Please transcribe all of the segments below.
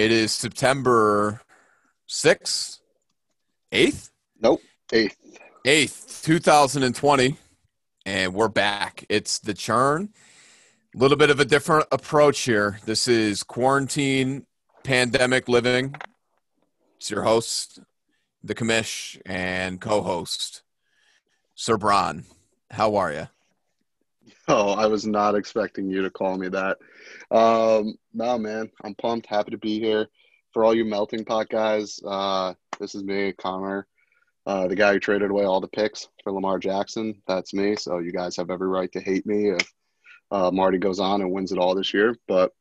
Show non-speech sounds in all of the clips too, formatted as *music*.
It is September 6th, 8th? Nope, 8th. 8th, 2020. And we're back. It's the churn. A little bit of a different approach here. This is quarantine, pandemic living. It's your host, the commish, and co host, Sir Bron. How are you? Oh, I was not expecting you to call me that. Um, no, man, I'm pumped. Happy to be here. For all you melting pot guys, uh, this is me, Connor, uh, the guy who traded away all the picks for Lamar Jackson. That's me. So you guys have every right to hate me if uh, Marty goes on and wins it all this year. But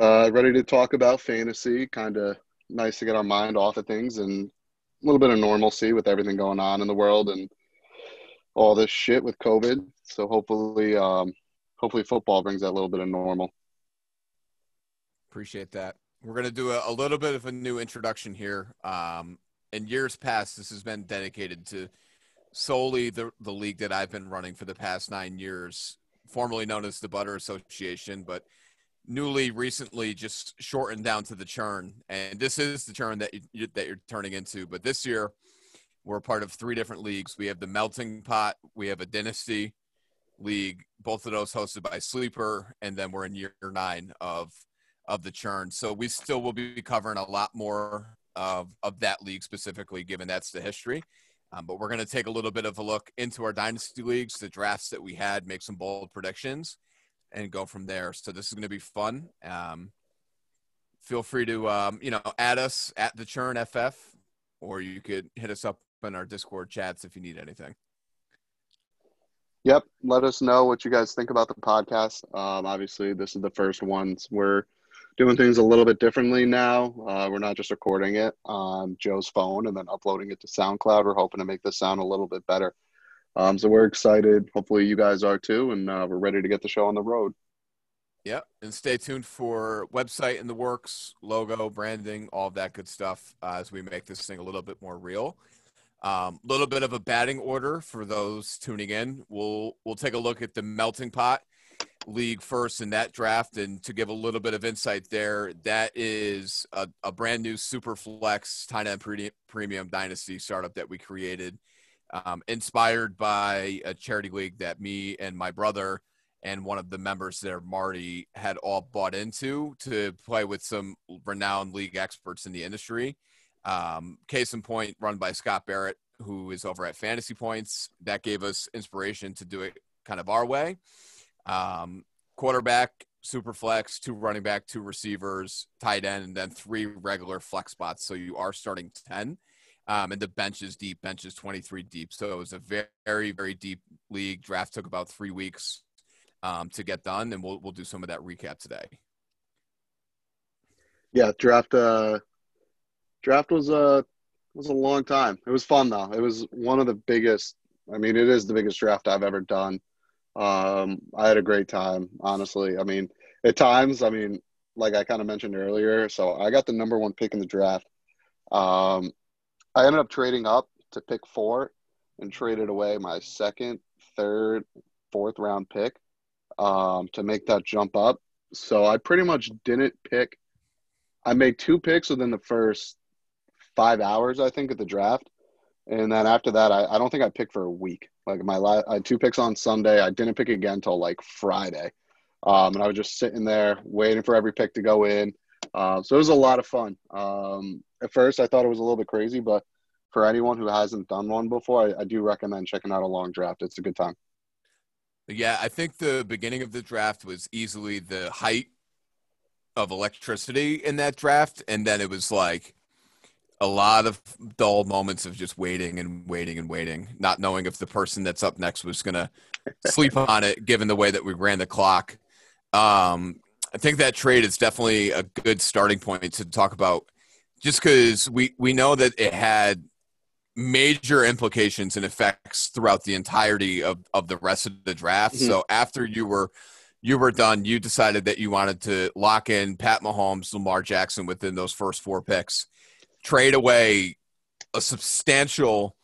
uh, ready to talk about fantasy. Kind of nice to get our mind off of things and a little bit of normalcy with everything going on in the world and all this shit with COVID. So hopefully, um, hopefully football brings that little bit of normal. Appreciate that. We're going to do a, a, little bit of a new introduction here. Um, in years past, this has been dedicated to solely the, the league that I've been running for the past nine years, formerly known as the Butter Association, but newly recently just shortened down to the churn. And this is the churn that you, that you're turning into. But this year, we're part of three different leagues. We have the Melting Pot, we have a Dynasty League, both of those hosted by Sleeper, and then we're in year nine of of the churn. So we still will be covering a lot more of of that league specifically, given that's the history. Um, but we're going to take a little bit of a look into our dynasty leagues, the drafts that we had, make some bold predictions, and go from there. So this is going to be fun. Um, feel free to um, you know add us at the churn ff or you could hit us up in our discord chats if you need anything yep let us know what you guys think about the podcast um, obviously this is the first ones we're doing things a little bit differently now. Uh, we're not just recording it on joe's phone and then uploading it to soundcloud. We're hoping to make this sound a little bit better. Um, so we're excited. Hopefully you guys are too and uh, we're ready to get the show on the road. Yeah, and stay tuned for website in the works, logo, branding, all of that good stuff uh, as we make this thing a little bit more real. A um, little bit of a batting order for those tuning in. We'll we'll take a look at the melting pot league first in that draft, and to give a little bit of insight there, that is a, a brand new super flex tight end premium dynasty startup that we created, um, inspired by a charity league that me and my brother and one of the members there, Marty, had all bought into to play with some renowned league experts in the industry. Um, case in point, run by Scott Barrett, who is over at Fantasy Points. That gave us inspiration to do it kind of our way. Um, quarterback, super flex, two running back, two receivers, tight end, and then three regular flex spots. So you are starting 10. Um, and the bench is deep, bench is 23 deep. So it was a very, very deep league. Draft took about three weeks um, to get done, and we'll we'll do some of that recap today. Yeah, draft. Uh, draft was a was a long time. It was fun though. It was one of the biggest. I mean, it is the biggest draft I've ever done. Um, I had a great time, honestly. I mean, at times, I mean, like I kind of mentioned earlier, so I got the number one pick in the draft. Um, I ended up trading up to pick four and traded away my second, third, fourth round pick um, to make that jump up. So I pretty much didn't pick. I made two picks within the first five hours, I think, of the draft. And then after that, I, I don't think I picked for a week. Like my last, I had two picks on Sunday. I didn't pick again until like Friday. Um, and I was just sitting there waiting for every pick to go in. Uh, so it was a lot of fun. Um, at first, I thought it was a little bit crazy, but for anyone who hasn't done one before, I, I do recommend checking out a long draft. It's a good time. Yeah, I think the beginning of the draft was easily the height of electricity in that draft, and then it was like a lot of dull moments of just waiting and waiting and waiting, not knowing if the person that's up next was going to sleep *laughs* on it, given the way that we ran the clock. Um, I think that trade is definitely a good starting point to talk about, just because we we know that it had major implications and effects throughout the entirety of, of the rest of the draft. Mm-hmm. So after you were you were done, you decided that you wanted to lock in Pat Mahomes, Lamar Jackson within those first four picks, trade away a substantial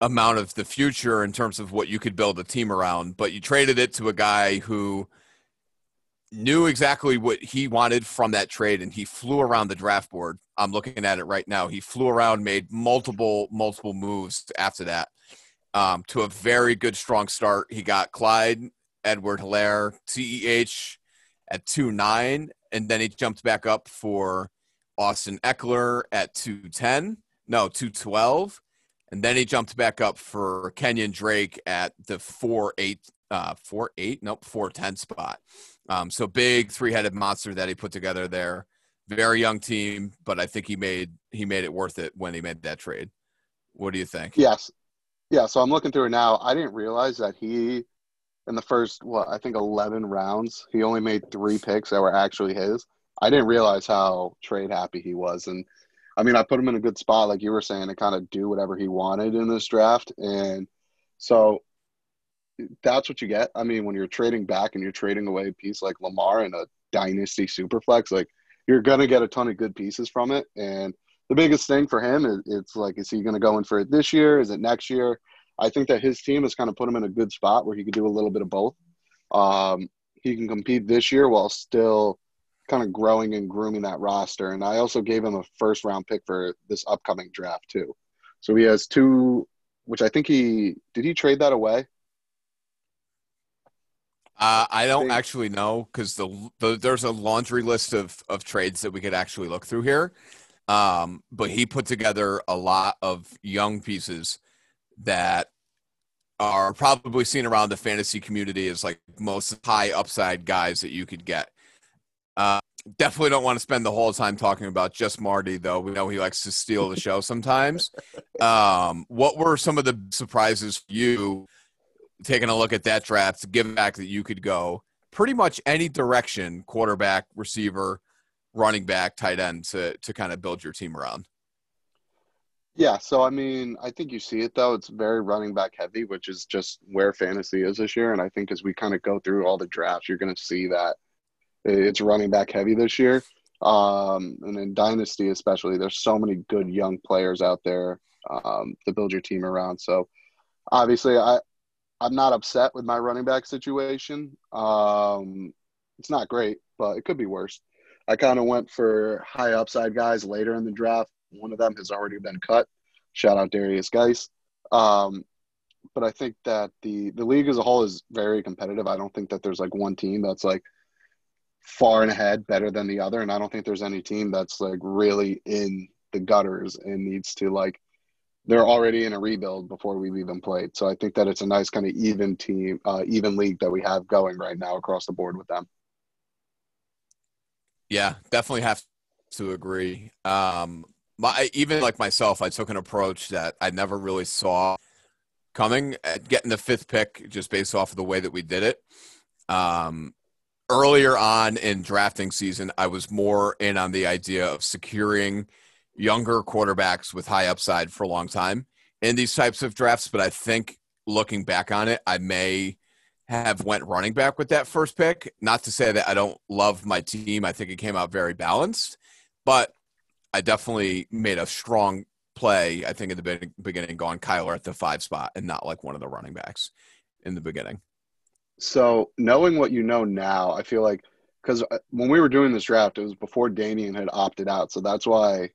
amount of the future in terms of what you could build a team around, but you traded it to a guy who knew exactly what he wanted from that trade and he flew around the draft board. I'm looking at it right now. He flew around, made multiple, multiple moves after that um, to a very good, strong start. He got Clyde Edward Helaire, CEH at 2 9, and then he jumped back up for Austin Ekeler at 210, no, 212. And then he jumped back up for Kenyan Drake at the 4 8, uh, 4 8, nope, 410 spot. Um, so big three headed monster that he put together there. Very young team, but I think he made he made it worth it when he made that trade. What do you think? Yes. Yeah, so I'm looking through it now. I didn't realize that he in the first what I think 11 rounds, he only made 3 picks that were actually his. I didn't realize how trade happy he was and I mean, I put him in a good spot like you were saying to kind of do whatever he wanted in this draft and so that's what you get. I mean, when you're trading back and you're trading away a piece like Lamar in a dynasty superflex, like you're gonna get a ton of good pieces from it. And the biggest thing for him is it's like, is he gonna go in for it this year? Is it next year? I think that his team has kind of put him in a good spot where he could do a little bit of both. Um, he can compete this year while still kind of growing and grooming that roster. And I also gave him a first round pick for this upcoming draft too. So he has two, which I think he did. He trade that away. Uh, I don't actually know because the, the, there's a laundry list of of trades that we could actually look through here. Um, but he put together a lot of young pieces that are probably seen around the fantasy community as like most high upside guys that you could get. Uh, definitely don't want to spend the whole time talking about just Marty, though. We know he likes to steal the show sometimes. *laughs* Um, what were some of the surprises for you taking a look at that draft, given back that you could go pretty much any direction quarterback, receiver, running back, tight end to, to kind of build your team around? Yeah, so I mean, I think you see it though. It's very running back heavy, which is just where fantasy is this year. And I think as we kind of go through all the drafts, you're going to see that it's running back heavy this year. Um, and in Dynasty, especially, there's so many good young players out there um, to build your team around. So obviously, I, I'm not upset with my running back situation. Um, it's not great, but it could be worse. I kind of went for high upside guys later in the draft. One of them has already been cut. Shout out Derrius Guice. Um, but I think that the the league as a whole is very competitive. I don't think that there's like one team that's like far and ahead better than the other, and I don't think there's any team that's like really in the gutters and needs to like they're already in a rebuild before we've even played. So I think that it's a nice kind of even team, uh, even league that we have going right now across the board with them. Yeah, definitely have to agree. Um, my even like myself, I took an approach that I never really saw coming at getting the fifth pick just based off of the way that we did it. Um, earlier on in drafting season, I was more in on the idea of securing – younger quarterbacks with high upside for a long time in these types of drafts. But I think looking back on it, I may have went running back with that first pick. Not to say that I don't love my team. I think it came out very balanced, but I definitely made a strong play. I think in the beginning, going Kyler at the five spot and not like one of the running backs in the beginning. So knowing what you know now, I feel like because uh, when we were doing this draft, it was before Damien had opted out, so that's why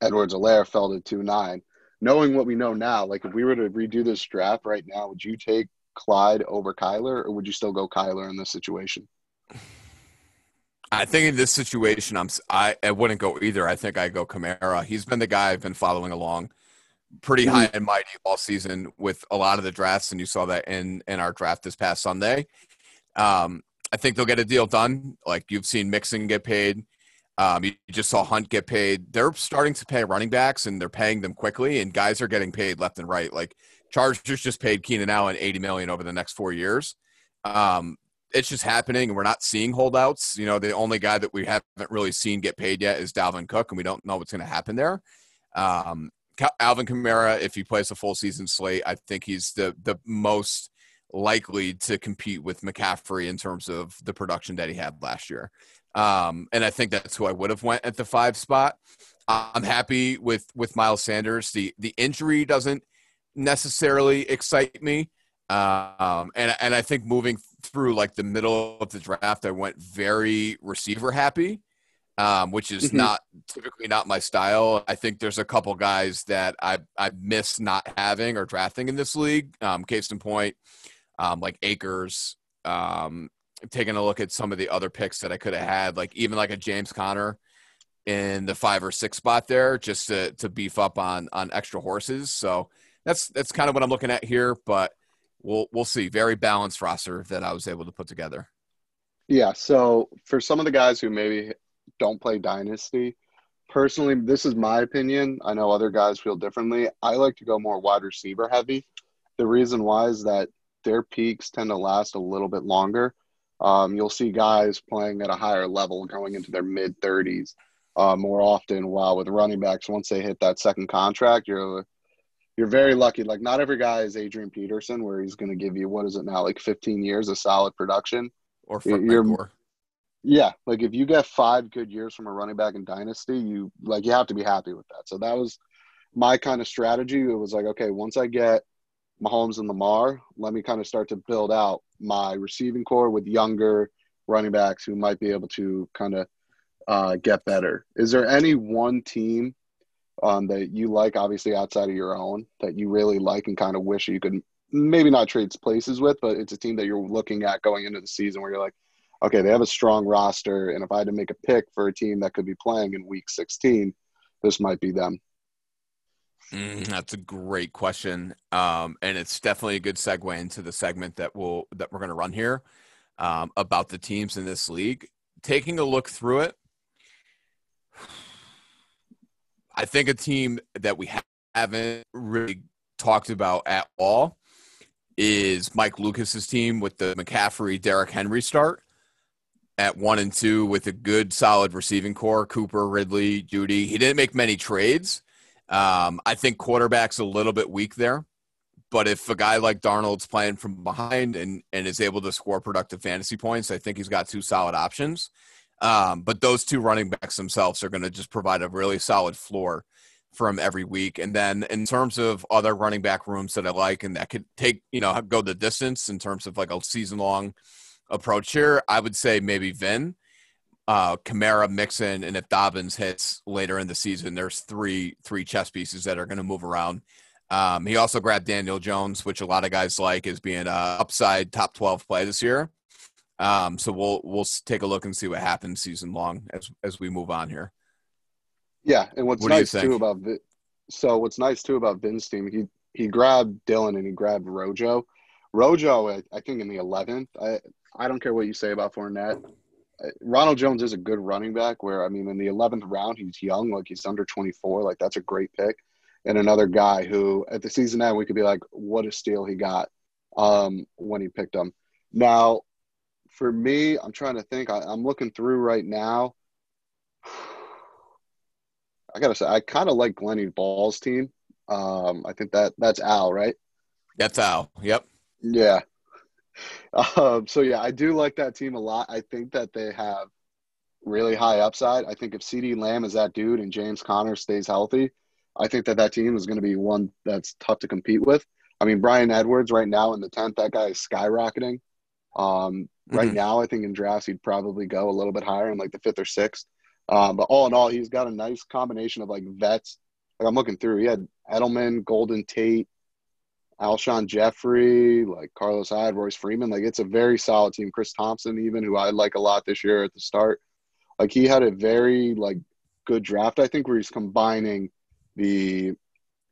Edwards Helaire fell to two nine. Knowing what we know now, like if we were to redo this draft right now, would you take Clyde over Kyler, or would you still go Kyler in this situation? I think in this situation, I'm I, I wouldn't go either. I think I go Kamara. He's been the guy I've been following along, pretty mm-hmm. high and mighty all season with a lot of the drafts, and you saw that in in our draft this past Sunday. Um, I think they'll get a deal done. Like you've seen Mixon get paid. Um, you just saw Hunt get paid. They're starting to pay running backs, and they're paying them quickly. And guys are getting paid left and right. Like Chargers just paid Keenan Allen eighty million over the next four years. Um, it's just happening, and we're not seeing holdouts. You know, the only guy that we haven't really seen get paid yet is Dalvin Cook, and we don't know what's going to happen there. Um, Alvin Kamara, if he plays a full season slate, I think he's the the most likely to compete with McCaffrey in terms of the production that he had last year. Um, and I think that's who I would have went at the five spot. I'm happy with with Miles Sanders. The the injury doesn't necessarily excite me. Um, and and I think moving through like the middle of the draft, I went very receiver happy, um, which is mm-hmm. not typically not my style. I think there's a couple guys that I I miss not having or drafting in this league. Um, case in point, um, like Akers. Um, taking a look at some of the other picks that I could have had, like even like a James Conner in the five or six spot there, just to to beef up on on extra horses. So that's that's kind of what I'm looking at here. But we'll we'll see. Very balanced roster that I was able to put together. Yeah. So for some of the guys who maybe don't play Dynasty, personally, this is my opinion. I know other guys feel differently. I like to go more wide receiver heavy. The reason why is that their peaks tend to last a little bit longer. Um, you'll see guys playing at a higher level going into their mid 30s uh, more often. While with running backs, once they hit that second contract, you're you're very lucky. Like not every guy is Adrian Peterson, where he's going to give you what is it now, like 15 years of solid production. Or you're, yeah, like if you get five good years from a running back in dynasty, you like you have to be happy with that. So that was my kind of strategy. It was like, okay, once I get Mahomes and Lamar, let me kind of start to build out my receiving core with younger running backs who might be able to kind of uh, get better. Is there any one team um, that you like, obviously outside of your own, that you really like and kind of wish you could maybe not trade places with, but it's a team that you're looking at going into the season where you're like, okay, they have a strong roster, and if I had to make a pick for a team that could be playing in Week 16, this might be them. Mm, that's a great question, um, and it's definitely a good segue into the segment that we'll that we're going to run here um, about the teams in this league. Taking a look through it, I think a team that we haven't really talked about at all is Mike Lucas's team with the McCaffrey Derrick Henry start at one and two with a good solid receiving core Cooper Ridley Jeudy. He didn't make many trades um, I think quarterback's a little bit weak there, but if a guy like Darnold's playing from behind and, and is able to score productive fantasy points, I think he's got two solid options. Um, but those two running backs themselves are going to just provide a really solid floor from every week. And then in terms of other running back rooms that I like and that could take, you know, go the distance in terms of like a season long approach here, I would say maybe Vin uh, Kamara, Mixon, and if Dobbins hits later in the season, there's three three chess pieces that are going to move around. Um, he also grabbed Daniel Jones, which a lot of guys like as being a upside top twelve play this year. Um, so we'll we'll take a look and see what happens season long as as we move on here. Yeah, and what's what nice too about so what's nice too about Vin's team, he he grabbed Dylan and he grabbed Rojo. Rojo, I, I think in the eleventh. I I don't care what you say about Fournette. Ronald Jones is a good running back. Where I mean, in the eleventh round, he's young, like he's under twenty four. Like that's a great pick. And another guy who, at the season end, we could be like, what a steal he got um, when he picked him. Now, for me, I'm trying to think. I, I'm looking through right now. *sighs* I gotta say, I kind of like Glennie Ball's team. Um, I think that that's Al, right? That's Al. Yep. Yeah. Um, so yeah, I do like that team a lot. I think that they have really high upside. I think if CeeDee Lamb is that dude and James Conner stays healthy, I think that that team is going to be one that's tough to compete with. I mean, Bryan Edwards right now in the tenth, that guy is skyrocketing. Um, right mm-hmm. now, I think in drafts he'd probably go a little bit higher in like the fifth or sixth. Um, but all in all, he's got a nice combination of like vets. Like I'm looking through, he had Edelman, Golden Tate, Alshon Jeffery, like Carlos Hyde, Royce Freeman. Like it's a very solid team. Chris Thompson, even who I like a lot this year at the start. Like he had a very like good draft, I think, where he's combining the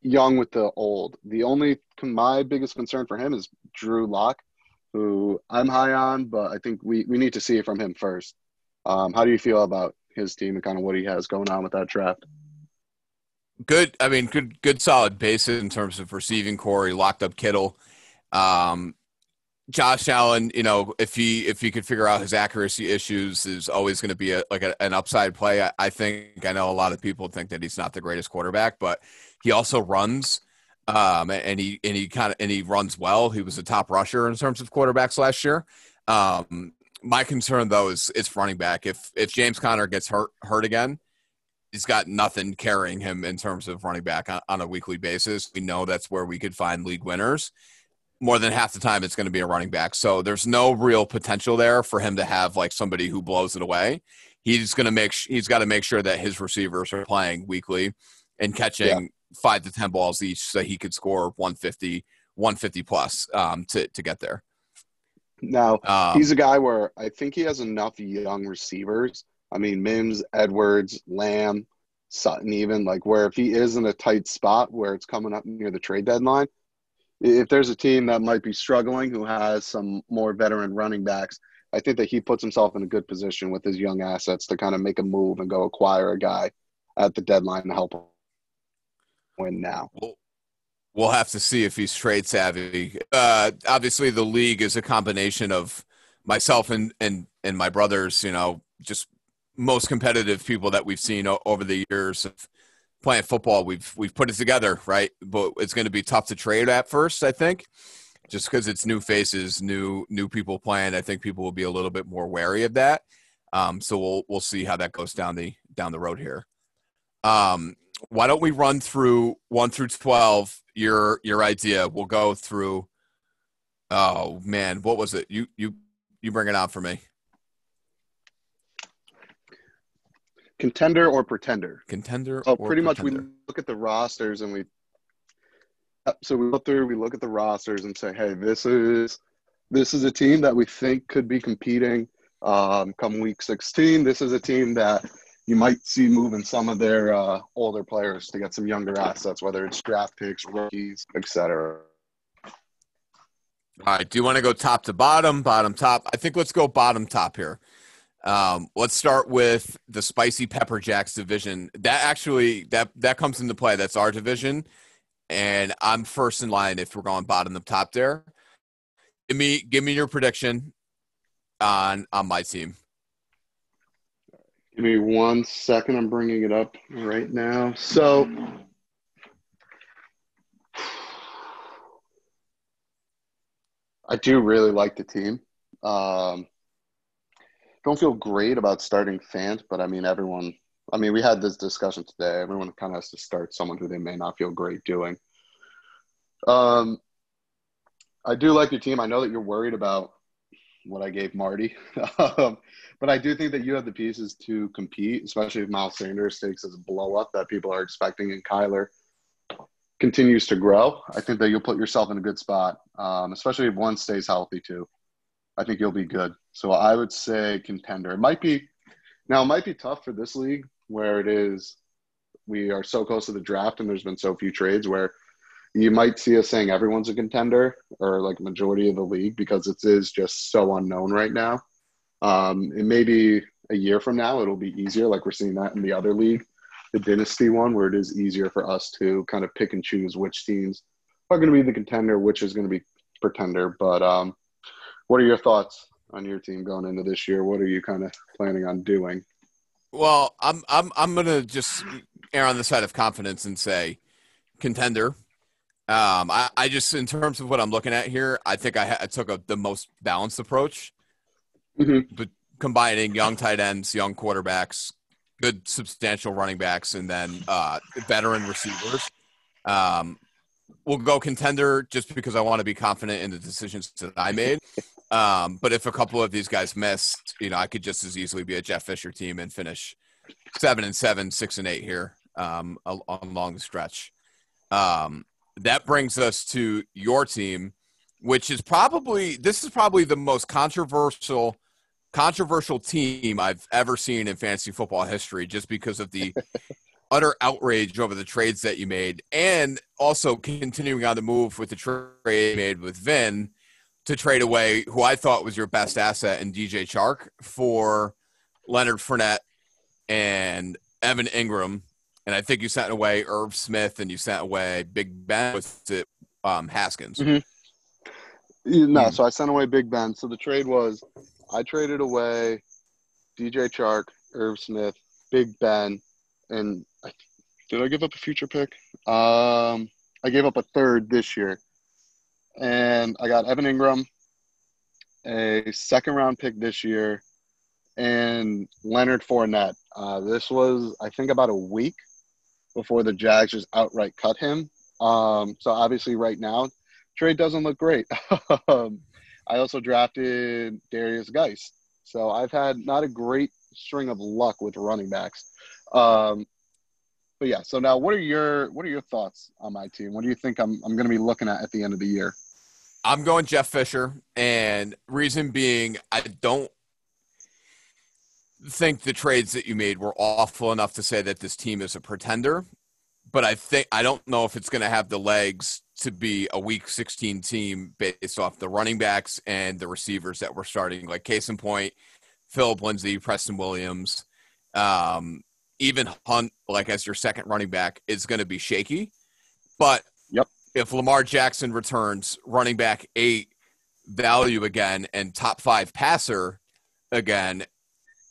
young with the old. The only my biggest concern for him is Drew Lock, who I'm high on, but I think we we need to see it from him first. Um, how do you feel about his team and kind of what he has going on with that draft? Good. I mean, good, good, solid basis in terms of receiving Corey locked up Kittle. Um, Josh Allen, you know, if he if he could figure out his accuracy issues, is always going to be a, like a, an upside play. I, I, think I know a lot of people think that he's not the greatest quarterback, but he also runs, um, and he and he kind of and he runs well. He was a top rusher in terms of quarterbacks last year. Um, my concern though is it's running back. If if James Conner gets hurt hurt again, he's got nothing carrying him in terms of running back on, on, a weekly basis. We know that's where we could find league winners. more than half the time it's going to be a running back. So there's no real potential there for him to have like somebody who blows it away. He's going to make he's got to make sure that his receivers are playing weekly and catching yeah. five to ten balls each, so he could score 150, 150 plus um, to to get there. Now um, he's a guy where I think he has enough young receivers. I mean, Mims, Edwards, Lamb, Sutton, even like where if he is in a tight spot where it's coming up near the trade deadline, if there's a team that might be struggling who has some more veteran running backs, I think that he puts himself in a good position with his young assets to kind of make a move and go acquire a guy at the deadline to help him win now. Well, have to see if he's trade savvy. Uh, obviously, the league is a combination of myself and and and my brothers. You know, just most competitive people that we've seen over the years of playing football. We've we've put it together, right? But it's going to be tough to trade at first, I think, just because it's new faces, new new people playing. I think people will be a little bit more wary of that. Um, so we'll we'll see how that goes down the down the road here. Um, why don't we run through one through twelve? Your your idea. We'll go through. Oh man, what was it? You you you bring it on for me. Contender or pretender? Contender. Oh, pretty pretender. much we look at the rosters and we. So we look through, we look at the rosters and say, hey, this is this is a team that we think could be competing um, come week 16. This is a team that you might see moving some of their uh, older players to get some younger assets, whether it's draft picks, rookies, etc. All right. Do you want to go top to bottom, bottom top? I think let's go bottom top here. Um, let's start with the spicy pepper jacks division. That actually that that comes into play. That's our division, and I'm first in line if we're going bottom to top there. Give me give me your prediction on on my team. Give me one second. I'm bringing it up right now. So, I do really like the team. Um, don't feel great about starting Fant, but I mean, everyone. I mean, we had this discussion today. Everyone kind of has to start someone who they may not feel great doing. Um, I do like your team. I know that you're worried about what I gave Marty. *laughs* um, but I do think that you have the pieces to compete, especially if Miles Sanders takes a blow up that people are expecting and Kyler continues to grow. I think that you'll put yourself in a good spot, um, especially if one stays healthy too. I think you'll be good. So I would say contender. It might be now. It might be tough for this league where it is. We are so close to the draft, and there's been so few trades where you might see us saying everyone's a contender or like majority of the league because it is just so unknown right now. Um, it may be a year from now, it'll be easier. Like we're seeing that in the other league, the dynasty one, where it is easier for us to kind of pick and choose which teams are going to be the contender, which is going to be pretender. But um, what are your thoughts on your team going into this year? What are you kind of planning on doing? Well, I'm I'm I'm going to just err on the side of confidence and say contender um, I, I just, in terms of what I'm looking at here, I think I, ha- I took a, the most balanced approach, mm-hmm. but combining young tight ends, young quarterbacks, good substantial running backs, and then uh, veteran receivers. Um, we'll go contender just because I want to be confident in the decisions that I made. Um, but if a couple of these guys missed, you know, I could just as easily be a Jeff Fisher team and finish seven and seven, six and eight here um, along the stretch. Um, that brings us to your team, which is probably this is probably the most controversial controversial team I've ever seen in fantasy football history, just because of the *laughs* utter outrage over the trades that you made, and also continuing on the move with the trade made with Vin to trade away who I thought was your best asset in DJ Chark for Leonard Fournette and Evan Engram. and I think you sent away Irv Smith and you sent away Big Ben with it, um, Haskins. Mm-hmm. No, mm. so I sent away Big Ben. So the trade was I traded away DJ Chark, Irv Smith, Big Ben, and I, did I give up a future pick? Um, I gave up a third this year, and I got Evan Engram, a second round pick this year, and Leonard Fournette. Uh, this was I think about a week before the Jags just outright cut him. Um, so obviously, right now, trade doesn't look great. *laughs* um, I also drafted Derrius Guice. So I've had not a great string of luck with running backs. Um, but yeah, so now what are your what are your thoughts on my team? What do you think I'm I'm going to be looking at at the end of the year? I'm going Jeff Fisher, and reason being, I don't think the trades that you made were awful enough to say that this team is a pretender. But I think I don't know if it's going to have the legs to be a Week 16 team based off the running backs and the receivers that we're starting. Like case in point, Phillip Lindsay, Preston Williams, um, even Hunt, like as your second running back, is going to be shaky. But yep. if Lamar Jackson returns running back eight value again and top five passer again,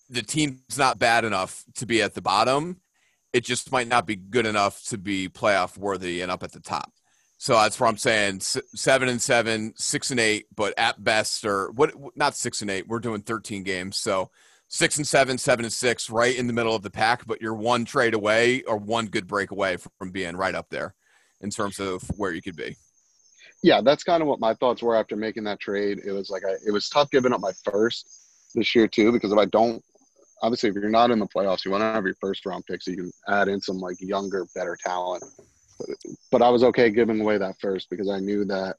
the team's not bad enough to be at the bottom. It just might not be good enough to be playoff worthy and up at the top. So that's where I'm saying seven and seven, six and eight, but at best, or what? Not six and eight. We're doing 13 games, so six and seven, seven and six, right in the middle of the pack. But you're one trade away or one good break away from being right up there in terms of where you could be. Yeah, that's kind of what my thoughts were after making that trade. It was like I, it was tough giving up my first this year too because if I don't obviously if you're not in the playoffs, you want to have your first round pick so you can add in some like younger, better talent. But, but I was okay giving away that first because I knew that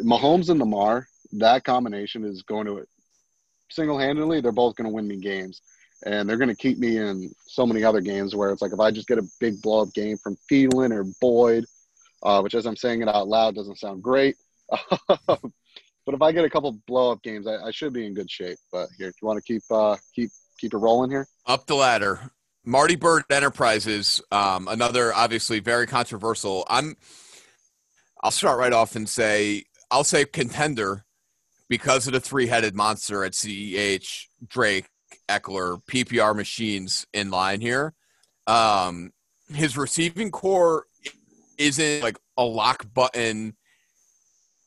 Mahomes and Lamar, that combination is going to single handedly, they're both going to win me games. And they're going to keep me in so many other games where it's like if I just get a big blow up game from Thielen or Boyd, uh, which as I'm saying it out loud doesn't sound great. *laughs* but if I get a couple blow up games, I, I, should be in good shape. But here, you want to keep uh, keep keep it rolling here? Up the ladder. Marty Bird Enterprises, um, another obviously very controversial. I'm. I'll start right off and say I'll say contender because of the three-headed monster at CEH, Drake, Ekeler, PPR machines in line here. Um, his receiving core isn't like a lock button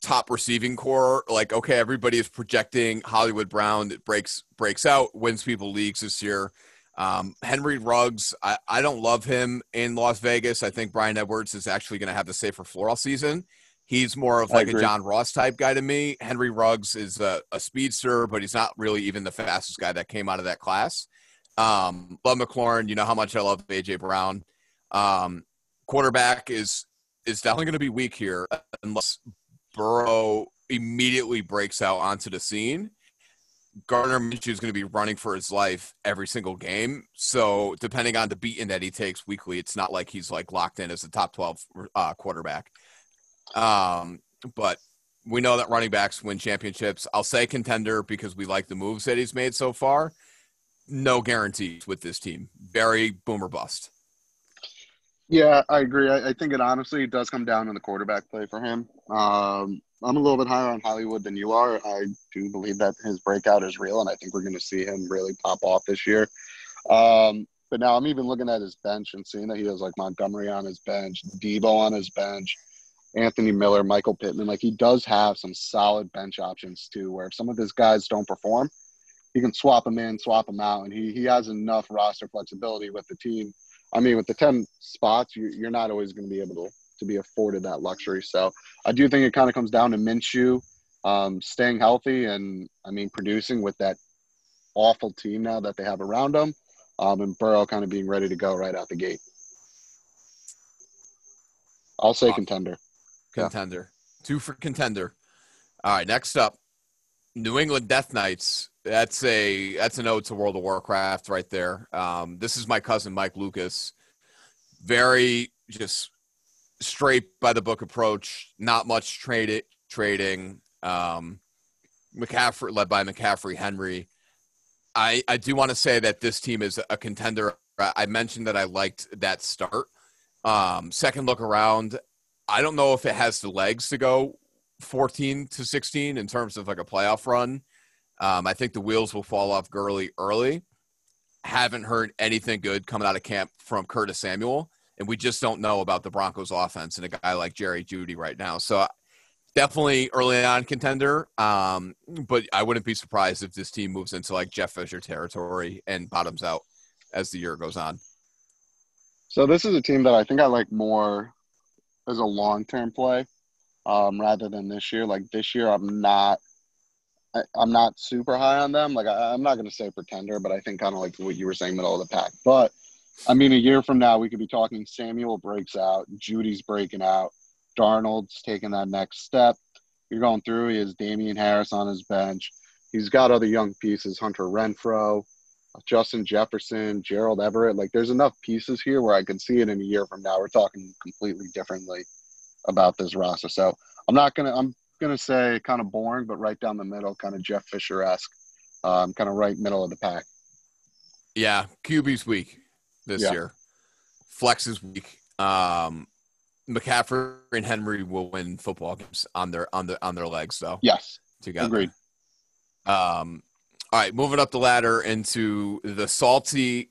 top receiving core. Like, okay, everybody is projecting Hollywood Brown that breaks breaks out, wins people leagues this year. Um, Henry Ruggs, I, I don't love him in Las Vegas. I think Bryan Edwards is actually going to have the safer floor all season. He's more of like a John Ross type guy to me. Henry Ruggs is a, a, speedster, but he's not really even the fastest guy that came out of that class. Um, love McLaurin. You know how much I love AJ Brown. Um, quarterback is is definitely going to be weak here unless Burrow immediately breaks out onto the scene, Gardner Minshew is going to be running for his life every single game. So depending on the beating that he takes weekly, it's not like he's like locked in as a top twelve uh, quarterback. Um, but we know that running backs win championships. I'll say contender because we like the moves that he's made so far. No guarantees with this team. Very boomer bust. Yeah, I agree. I, I, think it honestly does come down to the quarterback play for him. Um, I'm a little bit higher on Hollywood than you are. I do believe that his breakout is real, and I think we're going to see him really pop off this year. Um, but now I'm even looking at his bench and seeing that he has like Montgomery on his bench, Deebo on his bench, Anthony Miller, Michael Pittman. Like he does have some solid bench options too, where if some of his guys don't perform, he can swap them in, swap them out, and he he has enough roster flexibility with the team I mean, with the 10 spots, you, you're not always going to be able to, to be afforded that luxury. So I do think it kind of comes down to Minshew um, staying healthy and, I mean, producing with that awful team now that they have around them um, and Burrow kind of being ready to go right out the gate. I'll say contender. Contender. Yeah. Two for contender. All right, next up, New England Death Knights that's a that's an ode to World of Warcraft right there. Um, this is my cousin Mike Lucas. Very just straight by the book approach. Not much trade trading. Um, McCaffrey led by McCaffrey Henry. I I do want to say that this team is a contender. I mentioned that I liked that start. Um, second look around, I don't know if it has the legs to go 14 to 16 in terms of like a playoff run. Um, I think the wheels will fall off Gurley early. Haven't heard anything good coming out of camp from Curtis Samuel, and we just don't know about the Broncos offense and a guy like Jerry Jeudy right now. So definitely early on contender, um, but I wouldn't be surprised if this team moves into like Jeff Fisher territory and bottoms out as the year goes on. So this is a team that I think I like more as a long term play um, rather than this year. Like this year, I'm not. I, am not super high on them. Like I, am not going to say pretender, but I think kind of like what you were saying, middle of the pack. But I mean, a year from now, we could be talking Samuel breaks out, Jeudy's breaking out, Darnold's taking that next step. You're going through. He has Damien Harris on his bench. He's got other young pieces, Hunter Renfrow, Justin Jefferson, Gerald Everett. Like, there's enough pieces here where I can see it in a year from now. We're talking completely differently about this roster. So I'm not gonna. I'm gonna say kind of boring, but right down the middle, kind of Jeff Fisher esque, um, kind of right middle of the pack. Yeah, QB's weak this yeah. year. Flex is weak. Um, McCaffrey and Henry will win football games on their on the on their legs though. Yes, together. Agreed. Um, all right, moving up the ladder into the salty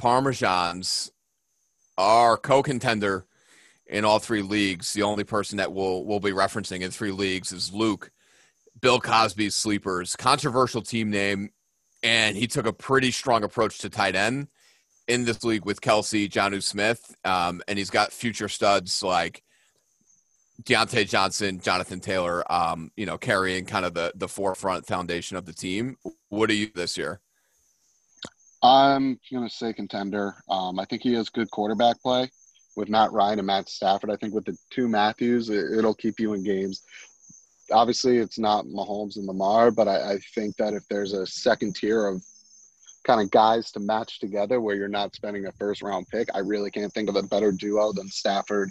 parmesans, our co-contender in all three leagues. The only person that we'll we'll be referencing in three leagues is Luke. Bill Cosby's sleepers, controversial team name, and he took a pretty strong approach to tight end in this league with Kelce, Jonnu Smith, um, and he's got future studs like Diontae Johnson, Jonathan Taylor, um, you know, carrying kind of the the forefront foundation of the team. What are you this year? I'm going to say contender. Um, I think he has good quarterback play with Matt Ryan and Matt Stafford. I think with the two Matthews, it, will keep you in games. Obviously, it's not Mahomes and Lamar, but I, I think that if there's a second tier of kind of guys to match together where you're not spending a first round pick, I really can't think of a better duo than Stafford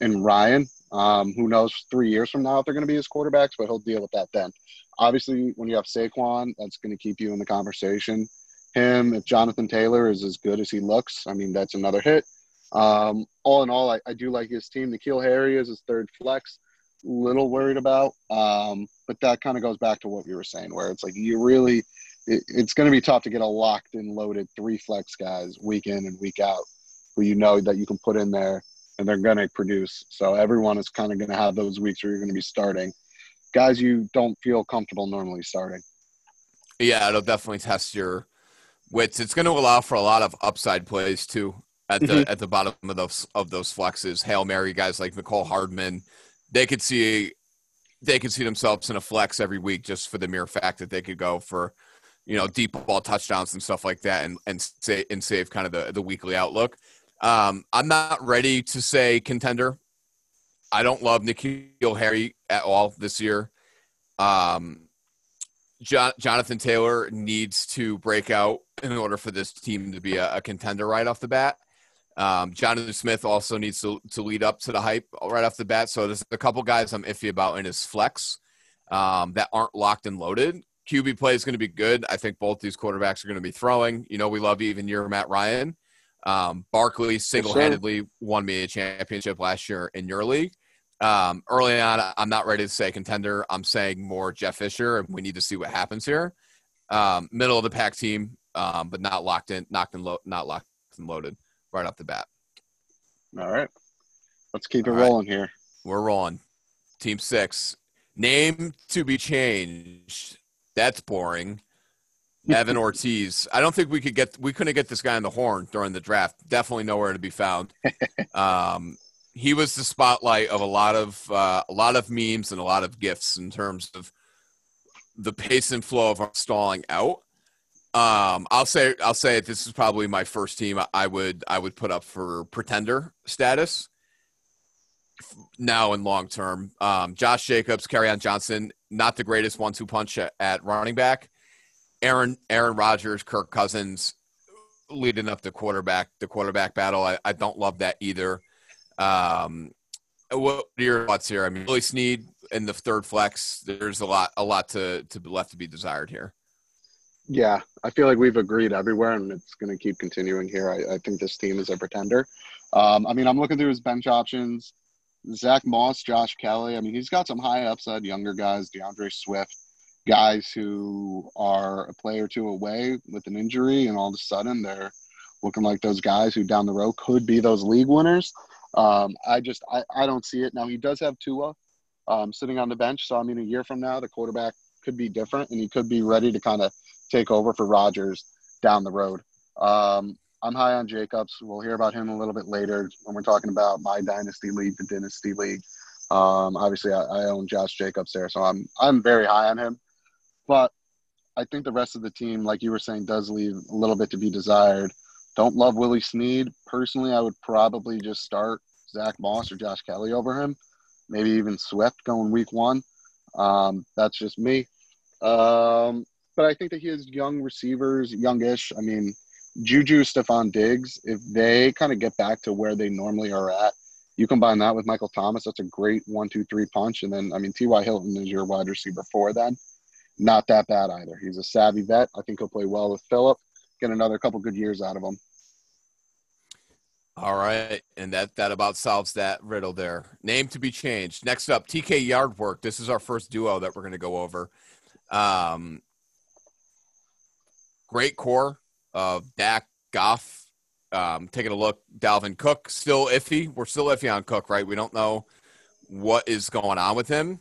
and Ryan. Um, who knows three years from now if they're going to be his quarterbacks, but he'll deal with that then. Obviously, when you have Saquon, that's going to keep you in the conversation. Him, if Jonathan Taylor is as good as he looks, I mean, that's another hit. Um, all in all, I, I, do like his team. N'Keal Harry is his third flex. Little worried about, um, but that kind of goes back to what we were saying, where it's like you really, it, it's going to be tough to get a locked and loaded three flex guys week in and week out, who you know that you can put in there and they're going to produce. So everyone is kind of going to have those weeks where you're going to be starting guys you don't feel comfortable normally starting. Yeah, it'll definitely test your wits. It's going to allow for a lot of upside plays too at the mm-hmm. at the bottom of those of those flexes. Hail Mary guys like Mecole Hardman, they could see they could see themselves in a flex every week just for the mere fact that they could go for you know deep ball touchdowns and stuff like that and and say and save kind of the the weekly outlook. Um, I'm not ready to say contender. I don't love N'Keal Harry at all this year. Um, John, Jonathan Taylor needs to break out in order for this team to be a, a contender right off the bat. Um, Jonathan Smith also needs to, to lead up to the hype right off the bat. So there's a couple guys I'm iffy about in his flex um, that aren't locked and loaded. QB play is going to be good. I think both these quarterbacks are going to be throwing. You know, we love even your Matt Ryan. Um, Barkley single-handedly won me a championship last year in your league. Um, early on, I'm not ready to say contender. I'm saying more Jeff Fisher, and we need to see what happens here. Um, middle of the pack team, um, but not locked in, knocked and lo- not locked and loaded right off the bat. All right, let's keep it All rolling right. here. We're rolling. Team six, name to be changed. That's boring. Evan Ortiz. I don't think we could get we couldn't get this guy on the horn during the draft. Definitely nowhere to be found. *laughs* Um, he was the spotlight of a lot of uh, a lot of memes and a lot of gifts in terms of the pace and flow of our stalling out. Um, I'll say I'll say it. This is probably my first team. I would I would put up for pretender status now and long term. Um, Josh Jacobs, on Johnson, not the greatest one-two punch at, at running back. Aaron Aaron Rodgers, Kirk Cousins, leading up the quarterback the quarterback battle. I, I don't love that either. Um, what are your thoughts here? I mean, Willie Snead in the third flex. There's a lot a lot to to left to be desired here. Yeah, I feel like we've agreed everywhere, and it's going to keep continuing here. I, I, think this team is a pretender. Um, I mean, I'm looking through his bench options. Zach Moss, Josh Kelley. I mean, he's got some high upside younger guys, D'Andre Swift guys who are a play or two away with an injury, and all of a sudden they're looking like those guys who down the road could be those league winners. Um, I just I, I don't see it now. He does have Tua um, sitting on the bench, so I mean, a year from now, the quarterback could be different, and he could be ready to kind of take over for Rodgers down the road. Um, I'm high on Jacobs. We'll hear about him a little bit later when we're talking about my dynasty league, the dynasty league. Um, obviously, I, I own Josh Jacobs there, so I'm I'm very high on him. But I think the rest of the team, like you were saying, does leave a little bit to be desired. Don't love Willie Snead. Personally, I would probably just start Zack Moss or Josh Kelley over him. Maybe even Swift going week one. Um, that's just me. Um, but I think that he has young receivers, youngish. I mean, Juju, Stefon Diggs, if they kind of get back to where they normally are at, you combine that with Michael Thomas, that's a great one, two, three punch. And then, I mean, T.Y. Hilton is your wide receiver for then. Not that bad either. He's a savvy vet. I think he'll play well with Philip. Get another couple good years out of him. All right, and that that about solves that riddle there. Name to be changed. Next up, TK Yardwork. This is our first duo that we're going to go over. Um, great core of Dak Goff. Um, taking a look, Dalvin Cook still iffy. We're still iffy on Cook, right? We don't know what is going on with him,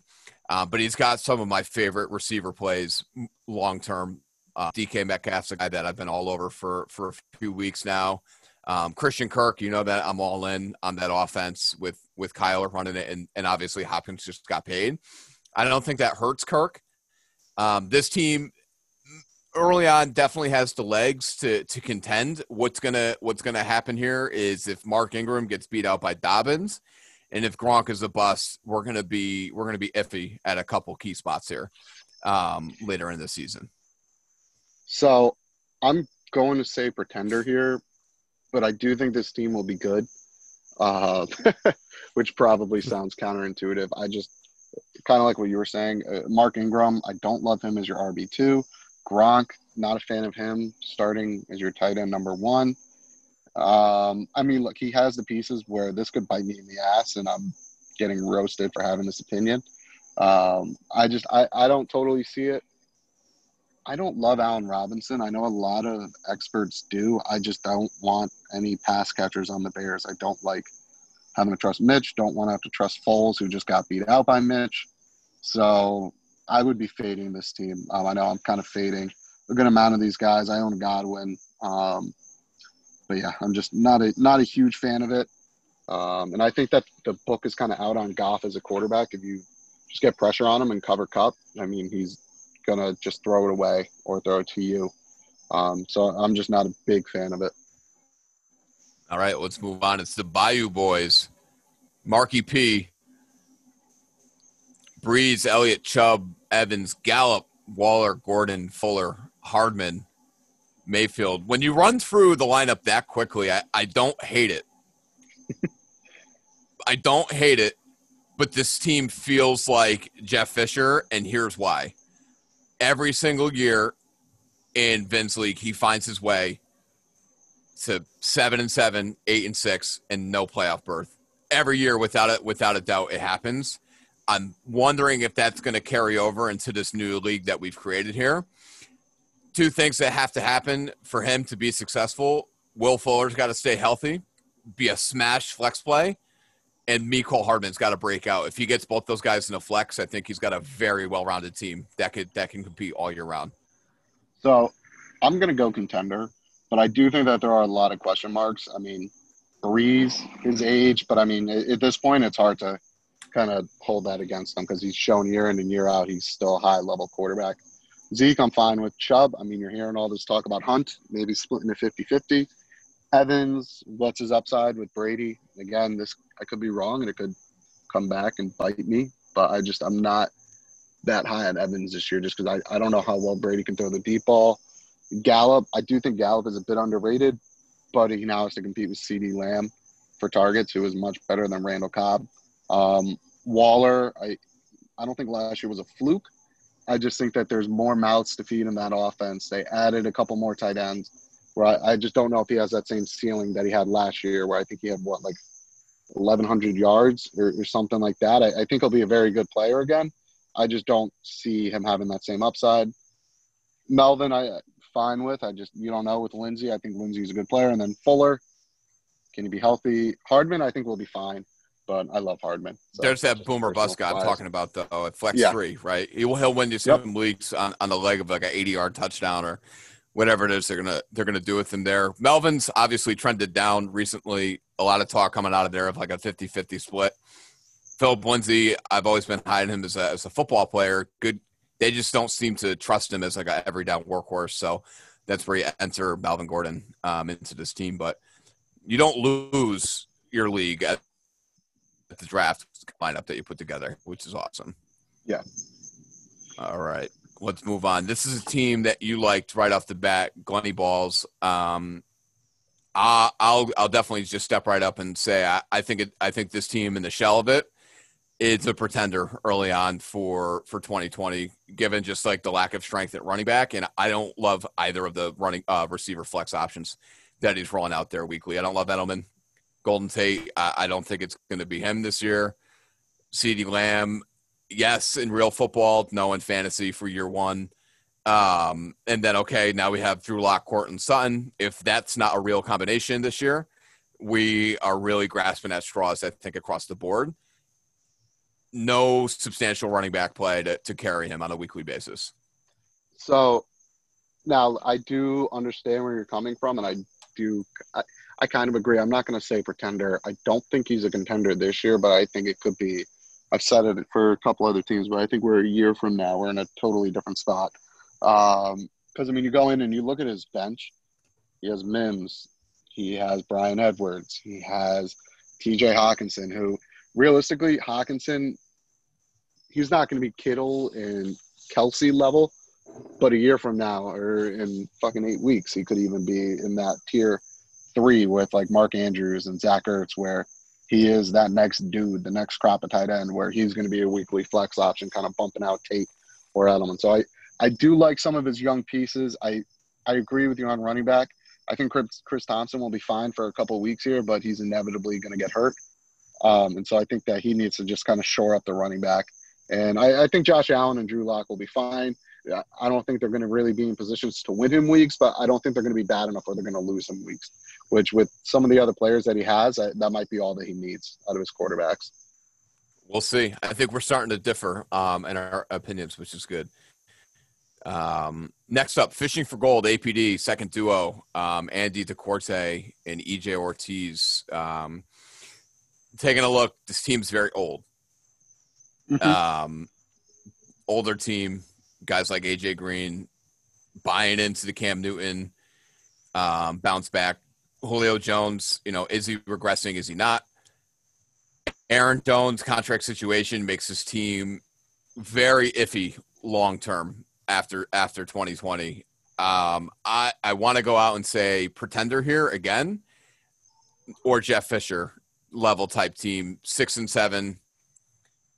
uh, but he's got some of my favorite receiver plays long term. Uh, DK Metcalf's a guy that I've been all over for for a few weeks now. Um, Christian Kirk, you know that I'm all in on that offense with with Kyler running it, and, and obviously Hopkins just got paid. I don't think that hurts Kirk. Um, this team early on definitely has the legs to to contend. What's gonna what's gonna happen here is if Mark Ingram gets beat out by Dobbins, and if Gronk is a bust, we're gonna be we're gonna be iffy at a couple key spots here um, later in the season. So I'm going to say pretender here but I do think this team will be good, uh, *laughs* which probably *laughs* sounds counterintuitive. I just kind of like what you were saying. Uh, Mark Ingram, I don't love him as your RB2. Gronk, not a fan of him starting as your tight end number one. Um, I mean, look, he has the pieces where this could bite me in the ass, and I'm getting roasted for having this opinion. Um, I just, I, I don't totally see it. I don't love Allen Robinson. I know a lot of experts do. I just don't want any pass catchers on the Bears. I don't like having to trust Mitch. Don't want to have to trust Foles, who just got beat out by Mitch. So I would be fading this team. Um, I know I'm kind of fading a good amount of these guys. I own Godwin, um, but yeah, I'm just not a not a huge fan of it. Um, and I think that the book is kind of out on Goff as a quarterback. If you just get pressure on him and cover Kupp, I mean, he's gonna just throw it away or throw it to you. Um, so I'm just not a big fan of it. All right, let's move on. It's the Bayou Boys, Marky P, Brees, Elliott, Chubb, Evans, Gallup, Waller, Gordon, Fuller, Hardman, Mayfield. When you run through the lineup that quickly, I, I don't hate it. *laughs* I don't hate it, but this team feels like Jeff Fisher, and here's why every single year in Vince League, he finds his way to seven and seven, eight and six, and no playoff berth. Every year, without it, without a doubt, it happens. I'm wondering if that's going to carry over into this new league that we've created here. Two things that have to happen for him to be successful: Will Fuller's got to stay healthy, be a smash flex play, and Mecole Hardman's got to break out. If he gets both those guys in a flex, I think he's got a very well-rounded team that could that can compete all year round. So, I'm going to go contender, but I do think that there are a lot of question marks. I mean, Brees, his age, but I mean, at this point, it's hard to kind of hold that against him because he's shown year in and year out he's still a high-level quarterback. Zeke, I'm fine with Chubb. I mean, you're hearing all this talk about Hunt, maybe splitting a 50 50. Evans, what's his upside with Brady? Again, this I could be wrong and it could come back and bite me, but I just I'm not that high on Evans this year just because I, I don't know how well Brady can throw the deep ball. Gallup, I do think Gallup is a bit underrated, but he now has to compete with CeeDee Lamb for targets, who is much better than Randall Cobb. Um, Waller, I I don't think last year was a fluke. I just think that there's more mouths to feed in that offense. They added a couple more tight ends where I, I, just don't know if he has that same ceiling that he had last year, where I think he had what like 1,100 yards or, or something like that. I, I, think he'll be a very good player again. I just don't see him having that same upside. Melvin, I fine with. I just you don't know with Lindsay. I think Lindsay's a good player, and then Fuller, can he be healthy? Hardman, I think will be fine. But I love Hardman. So There's that boomer bust guy I'm talking about though at flex yeah. three, right? He will he'll win you some yep. weeks on, on the leg of like an 80 yard touchdown or whatever it is they're gonna they're gonna do with him there. Melvin's obviously trended down recently. A lot of talk coming out of there of like a 50-50 split. Phillip Lindsay, I've always been high on him as a, as a football player. Good. They just don't seem to trust him as like a every down workhorse. So that's where you enter Melvin Gordon um, into this team. But you don't lose your league at the draft lineup that you put together, which is awesome. Yeah. All right. Let's move on. This is a team that you liked right off the bat, Glenny Balls. Um, I, I'll I'll definitely just step right up and say I, I think it, I think this team in the shell of it it's a pretender early on for for 2020 given just like the lack of strength at running back and i don't love either of the running uh, receiver flex options that he's rolling out there weekly i don't love edelman golden tate i, I don't think it's going to be him this year CeeDee lamb yes in real football no in fantasy for year one um, and then okay now we have drew lock and sutton if that's not a real combination this year we are really grasping at straws i think across the board no substantial running back play to, to carry him on a weekly basis. So now I do understand where you're coming from, and I do. I, I kind of agree. I'm not going to say pretender. I don't think he's a contender this year, but I think it could be. I've said it for a couple other teams, but I think we're a year from now. We're in a totally different spot. Because um, I mean, you go in and you look at his bench. He has Mims. He has Bryan Edwards. He has T.J. Hockenson, who realistically, Hawkinson, he's not going to be Kittle and Kelce level, but a year from now or in fucking eight weeks, he could even be in that tier three with like Mark Andrews and Zach Ertz, where he is that next dude, the next crop of tight end, where he's going to be a weekly flex option, kind of bumping out Tate or Edelman. So I, I do like some of his young pieces. I, I agree with you on running back. I think Chris, Chris Thompson will be fine for a couple weeks here, but he's inevitably going to get hurt. Um, and so I think that he needs to just kind of shore up the running back. And I, I think Josh Allen and Drew Lock will be fine. I don't think they're going to really be in positions to win him weeks, but I don't think they're going to be bad enough where they're going to lose him weeks. Which, with some of the other players that he has, I, that might be all that he needs out of his quarterbacks. We'll see. I think we're starting to differ um, in our opinions, which is good. Um, next up, fishing for gold, APD second duo, um, Andy DeCorte and EJ Ortiz. Um, taking a look, this team's very old. Mm-hmm. Um, older team, guys like AJ Green buying into the Cam Newton um, bounce back. Julio Jones, you know, is he regressing? Is he not? Aaron Doan's contract situation makes his team very iffy long term after after 2020. Um, I I want to go out and say pretender here again, or Jeff Fisher level type team, six and seven,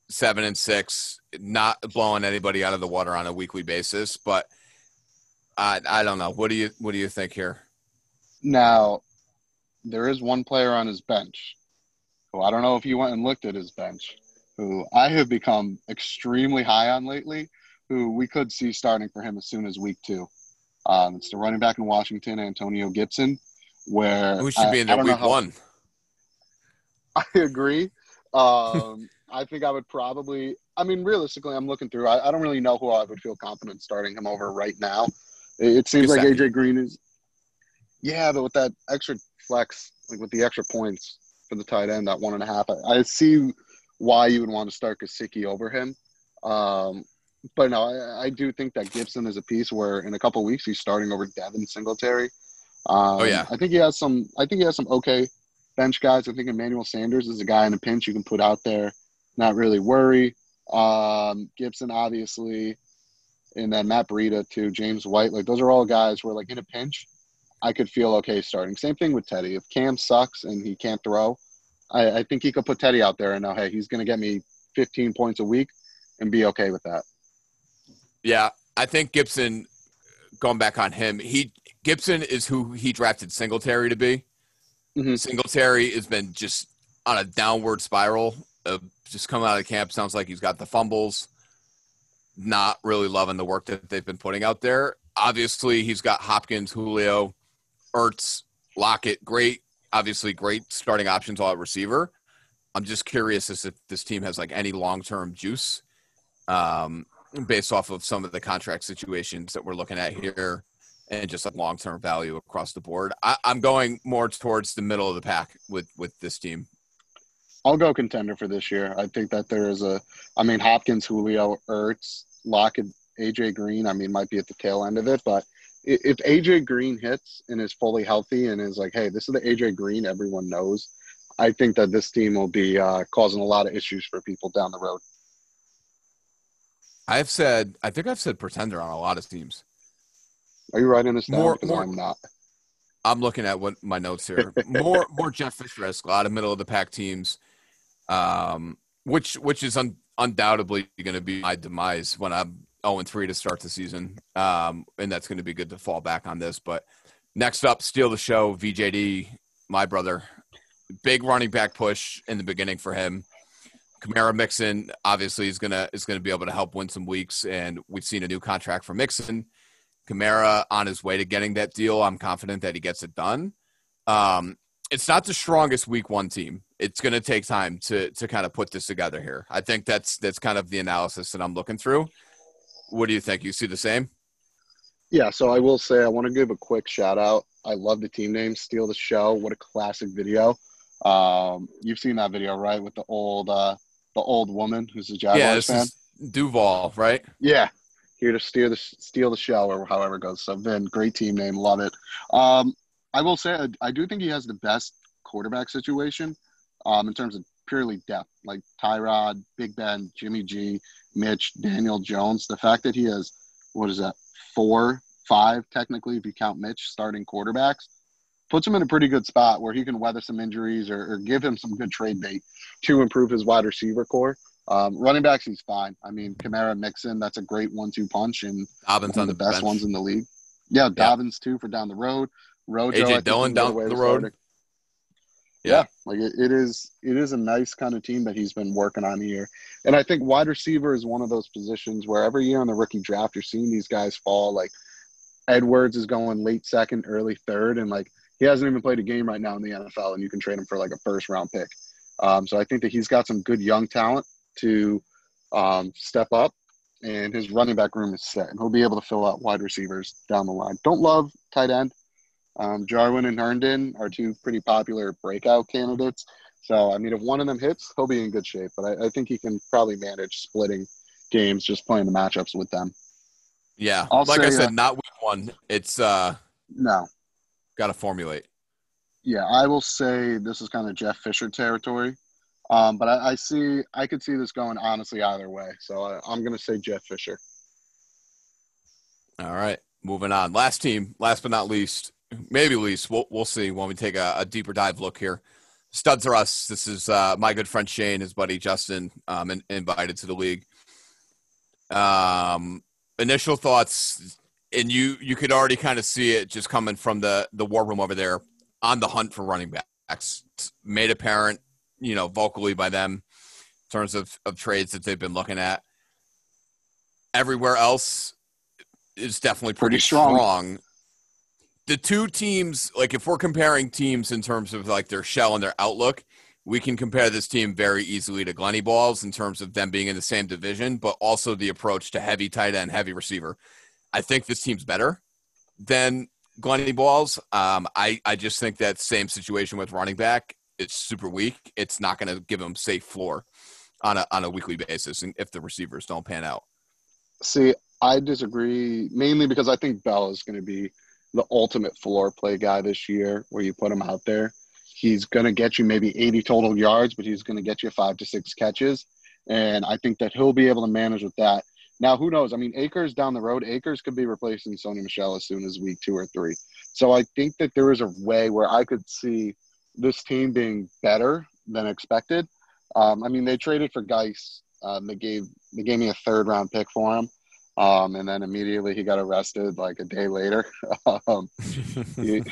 seven and six, not blowing anybody out of the water on a weekly basis. But I I don't know. What do you what do you think here? Now, there is one player on his bench who I don't know if you went and looked at his bench, who I have become extremely high on lately, who we could see starting for him as soon as week two. Um, it's the running back in Washington, Antonio Gibson, where who should be in there week how, one. *laughs* I agree. Um, I think I would probably. I mean, realistically, I'm looking through. I, I, don't really know who I would feel confident starting him over right now. It, it seems like AJ Green is. Yeah, but with that extra flex, like with the extra points for the tight end, that one and a half, I, I see why you would want to start Gesicki over him. Um, but no, I, I, do think that Gibson is a piece where in a couple weeks he's starting over Devin Singletary. Um, oh yeah, I think he has some. I think he has some okay bench guys. I think Emmanuel Sanders is a guy in a pinch you can put out there, not really worry. Um, Gibson, obviously, and then Matt Breida too, James White. Like those are all guys where like in a pinch, I could feel okay starting. Same thing with Teddy. If Cam sucks and he can't throw, I, I think he could put Teddy out there and know, hey, he's going to get me 15 points a week and be okay with that. Yeah, I think Gibson. Going back on him, he Gibson is who he drafted Singletary to be. Mm-hmm. Singletary has been just on a downward spiral. Of just coming out of camp, sounds like he's got the fumbles. Not really loving the work that they've been putting out there. Obviously, he's got Hopkins, Julio, Ertz, Lockett. Great, obviously, great starting options all at receiver. I'm just curious as if this team has like any long term juice, um, based off of some of the contract situations that we're looking at here and just like long term value across the board. I, am going more towards the middle of the pack with with this team. I'll go contender for this year. I think that there is a, I mean, Hopkins, Julio, Ertz, Lockett, AJ Green. I mean, might be at the tail end of it, but if AJ Green hits and is fully healthy and is like, hey, this is the AJ Green everyone knows, I think that this team will be uh, causing a lot of issues for people down the road. I've said, I think I've said pretender on a lot of teams. Are you writing this down? More, more, I'm not. I'm looking at what my notes here. More, more Jeff Fisher esque. A lot of middle of the pack teams, um, which which is un- undoubtedly going to be my demise when I'm 0 3 to start the season, um, and that's going to be good to fall back on this. But next up, steal the show. VJD, my brother, big running back push in the beginning for him. Kamara Mixon obviously is gonna is gonna be able to help win some weeks, and we've seen a new contract for Mixon. Kamara on his way to getting that deal. I'm confident that he gets it done. Um, it's not the strongest week one team. It's going to take time to to kind of put this together here. I think that's that's kind of the analysis that I'm looking through. What do you think? You see the same? Yeah. So I will say I want to give a quick shout out. I love the team name. Steal the show. What a classic video. Um, you've seen that video, right? With the old uh, the old woman who's a Jaguars yeah, fan. Duval, right? Yeah, here to steer the steal the show or however it goes. So Vin, great team name, love it. Um, I will say I, I, do think he has the best quarterback situation um, in terms of purely depth, like Tyrod, Big Ben, Jimmy G, Mitch, Daniel Jones. The fact that he has what is that four, five technically if you count Mitch starting quarterbacks puts him in a pretty good spot where he can weather some injuries or, or give him some good trade bait to improve his wide receiver core. Um, running backs, he's fine. I mean, Kamara, Mixon, that's a great one-two punch, and Dobbins one of the best bench. ones in the league. Yeah, Dobbins too for down the road. Rojo, AJ Dillon down the road. Yeah. yeah, like it, it is. It is a nice kind of team that he's been working on here, and I think wide receiver is one of those positions where every year in the rookie draft you're seeing these guys fall. Like Edwards is going late second, early third, and like he hasn't even played a game right now in the NFL, and you can trade him for like a first round pick. Um, so I think that he's got some good young talent to um, step up, and his running back room is set, and he'll be able to fill out wide receivers down the line. Don't love tight end. Um, Jarwin and Herndon are two pretty popular breakout candidates. So, I mean, if one of them hits, he'll be in good shape. But I, I think he can probably manage splitting games, just playing the matchups with them. Yeah, I'll like say, I said, uh, not week one. It's uh, no, got to formulate. Yeah, I will say this is kind of Jeff Fisher territory. Um, but I, I, see, I could see this going honestly either way. So I, I'm going to say Jeff Fisher. All right, moving on. Last team, last but not least, maybe at least. We'll we'll see when we take a, a deeper dive look here. Studs are us. This is uh, my good friend Shane, his buddy Justin, um, in, invited to the league. Um, initial thoughts, and you you could already kind of see it just coming from the the war room over there on the hunt for running backs. It's made apparent you know, vocally by them in terms of, of trades that they've been looking at. Everywhere else is definitely pretty, pretty strong. strong. The two teams, like if we're comparing teams in terms of like their shell and their outlook, we can compare this team very easily to Glenny Balls in terms of them being in the same division, but also the approach to heavy tight end, heavy receiver. I think this team's better than Glenny Balls. Um, I, I just think that same situation with running back it's super weak, it's not going to give them safe floor on a on a weekly basis, if the receivers don't pan out. See, I disagree mainly because I think Bell is going to be the ultimate floor play guy this year, where you put him out there. He's going to get you maybe 80 total yards, but he's going to get you five to six catches. And I think that he'll be able to manage with that. Now, who knows? I mean, Akers down the road, Akers could be replacing Sony Michel as soon as week two or three. So I think that there is a way where I could see this team being better than expected. Um, I mean, they traded for Guice. Um, they gave they gave me a third round pick for him, um, and then immediately he got arrested like a day later. *laughs* Um, *laughs* he,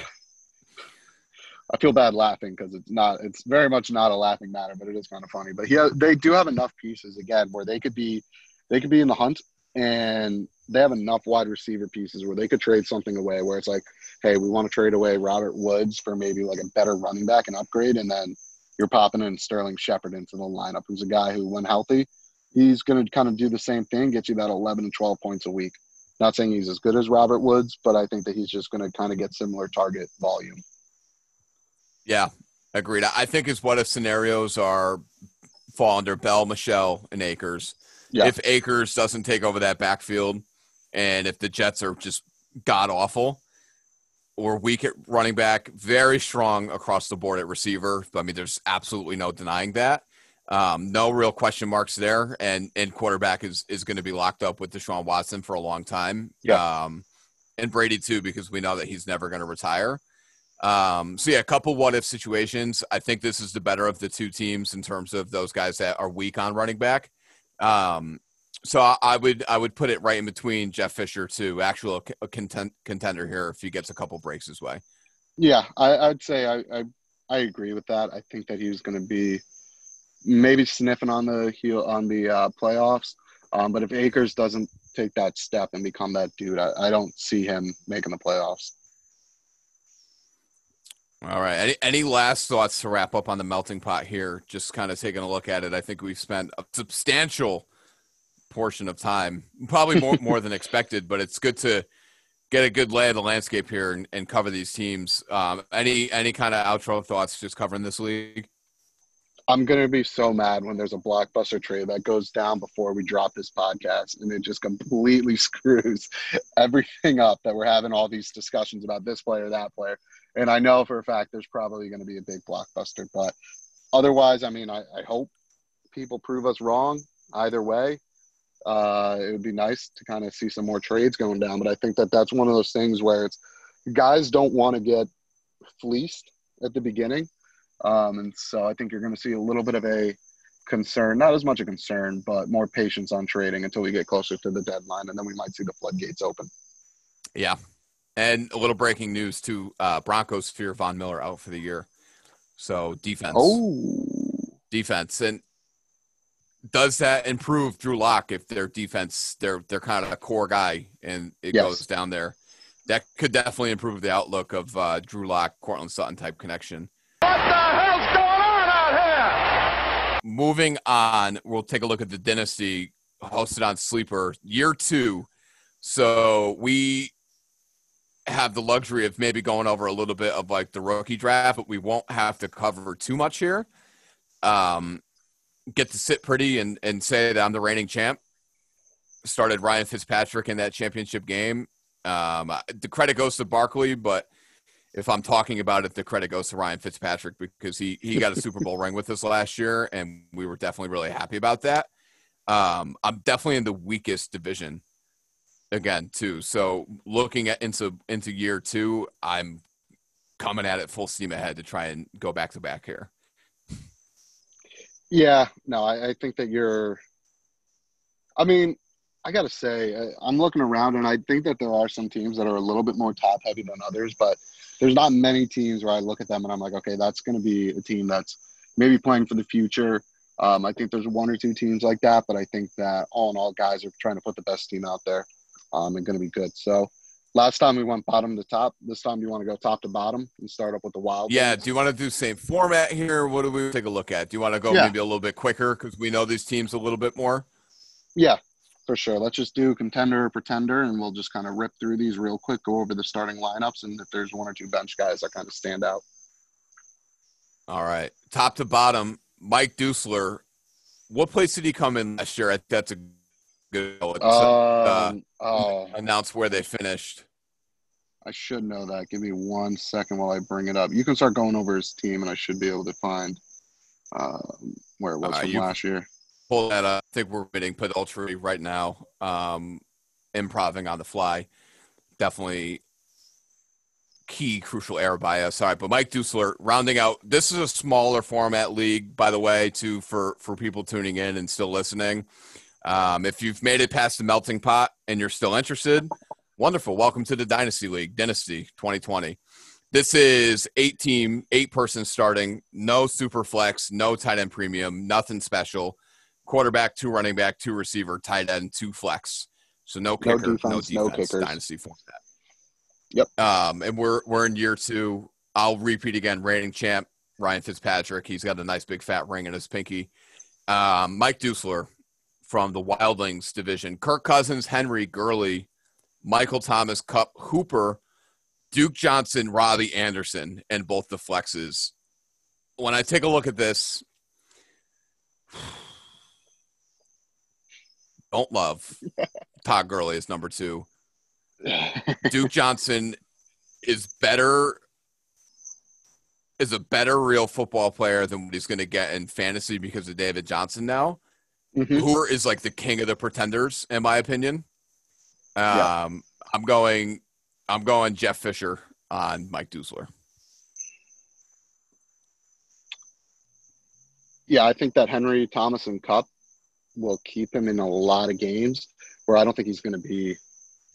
I feel bad laughing because it's not it's very much not a laughing matter, but it is kind of funny. But he they do have enough pieces again where they could be they could be in the hunt and they have enough wide receiver pieces where they could trade something away where it's like, hey, we want to trade away Robert Woods for maybe like a better running back and upgrade, and then you're popping in Sterling Shepard into the lineup, who's a guy who, when healthy, he's going to kind of do the same thing, get you that 11 and 12 points a week. Not saying he's as good as Robert Woods, but I think that he's just going to kind of get similar target volume. Yeah, Agreed. I think his what if scenarios are fall under Bell, Michel, and Akers. Yeah. If Akers doesn't take over that backfield, and if the Jets are just god awful or weak at running back, very strong across the board at receiver. I mean, there's absolutely no denying that. Um, no real question marks there, and and quarterback is is going to be locked up with Deshaun Watson for a long time. Yeah. Um, and Brady too, because we know that he's never going to retire. Um, so yeah, a couple what if situations. I think this is the better of the two teams in terms of those guys that are weak on running back. Um, so I, I would I would put it right in between Jeff Fisher to actual a content, contender here if he gets a couple breaks his way. Yeah, I, would say I, I, I agree with that. I think that he's going to be maybe sniffing on the heel on the uh, playoffs. Um, but if Akers doesn't take that step and become that dude, I, I don't see him making the playoffs. All right. Any, any last thoughts to wrap up on the melting pot here? Just kind of taking a look at it. I think we've spent a substantial portion of time, probably more *laughs* more than expected, but it's good to get a good lay of the landscape here and, and cover these teams. Um, any any kind of outro thoughts just covering this league? I'm gonna be so mad when there's a blockbuster trade that goes down before we drop this podcast, and it just completely *laughs* screws everything up that we're having all these discussions about this player, that player. And I know for a fact there's probably going to be a big blockbuster, but otherwise, I mean, I, I hope people prove us wrong either way. Uh, it would be nice to kind of see some more trades going down, but I think that that's one of those things where it's guys don't want to get fleeced at the beginning, um, and so I think you're going to see a little bit of a concern, not as much a concern, but more patience on trading until we get closer to the deadline, and then we might see the floodgates open. Yeah, and a little breaking news too: uh, Broncos fear Von Miller out for the year. So defense. Oh, defense, and does that improve Drew Lock if their defense they're they're kind of a core guy and it yes. goes down there? That could definitely improve the outlook of uh, Drew Lock, Courtland Sutton type connection. What the hell's going on out here? Moving on, we'll take a look at the dynasty hosted on Sleeper year two. So we have the luxury of maybe going over a little bit of like the rookie draft, but we won't have to cover too much here. Um, get to sit pretty and, and say that I'm the reigning champ. Started Ryan Fitzpatrick in that championship game. Um, the credit goes to Barkley, but if I'm talking about it, the credit goes to Ryan Fitzpatrick because he he got a Super Bowl ring with us last year, and we were definitely really happy about that. Um, I'm definitely in the weakest division again too. So looking at into into year two, I'm coming at it full steam ahead to try and go back to back here. Yeah, no, I, I think that you're. I mean, I got to say, I'm looking around and I think that there are some teams that are a little bit more top heavy than others, but there's not many teams where I look at them and I'm like, okay, that's going to be a team that's maybe playing for the future. Um, I think there's one or two teams like that, but I think that all in all, guys are trying to put the best team out there um, and going to be good. So last time we went bottom to top. This time you want to go top to bottom and start up with the wild. Yeah. Do you want to do same format here? What do we take a look at? Do you want to go yeah. maybe a little bit quicker because we know these teams a little bit more? Yeah, for sure. Let's just do contender or pretender, and we'll just kind of rip through these real quick. Go over the starting lineups, and if there's one or two bench guys that kind of stand out. All right, top to bottom. Mike Dusler. What place did he come in last year? That's a good. Um, uh, oh. Announce where they finished. I should know that. Give me one second while I bring it up. You can start going over his team, and I should be able to find uh, where it was uh, from last year. Pull that up. I think we're bidding put ultra right now. Um, improving on the fly. Definitely key crucial error by us. All right, but Mike Dusler rounding out. This is a smaller format league, by the way, to for for people tuning in and still listening. Um, if you've made it past the melting pot and you're still interested, Wonderful. Welcome to the Dynasty League, Dynasty 2020. This is eight team, eight person starting, no super flex, no tight end premium, nothing special. Quarterback, two running back, two receiver, tight end, two flex. So no kicker, no defense, no, defense, no. Dynasty format. Yep. Um, and we're we're in year two. I'll repeat again. Reigning champ Ryan Fitzpatrick. He's got a nice big fat ring in his pinky. Um, Mike Dusler from the Wildlings division. Kirk Cousins, Henry Gurley, Michael Thomas, Kupp, Hooper, Duke Johnson, Robbie Anderson, and both the flexes. when I take a look at this, don't love Todd Gurley is number two. *laughs* Duke Johnson is better is a better real football player than what he's going to get in fantasy because of David Johnson now. Mhm. Hooper is like the king of the pretenders, in my opinion. Um, Yeah. I'm going, I'm going Jeff Fisher on Mike Dusler. Yeah, I think that Henry Thomas and Kupp will keep him in a lot of games where I don't think he's going to be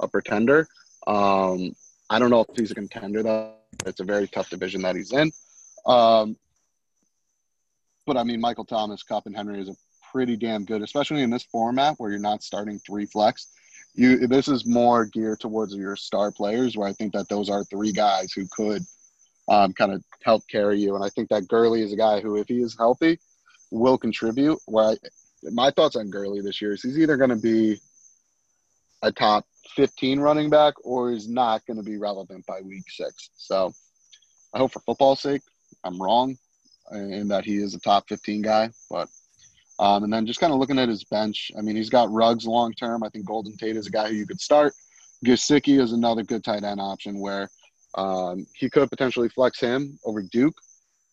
a pretender. Um, I don't know if he's a contender though. It's a very tough division that he's in. Um, but I mean, Michael Thomas, Kupp, and Henry is a pretty damn good, especially in this format where you're not starting three flex. You this is more geared towards your star players, where I think that those are three guys who could um, kind of help carry you. And I think that Gurley is a guy who, if he is healthy, will contribute. Where I, my thoughts on Gurley this year is he's either going to be a top 15 running back or he's not going to be relevant by week six. So I hope for football's sake, I'm wrong in that he is a top 15 guy. But um, and then just kind of looking at his bench, I mean, he's got Ruggs long term. I think Golden Tate is a guy who you could start. Gesicki is another good tight end option where um, he could potentially flex him over Duke,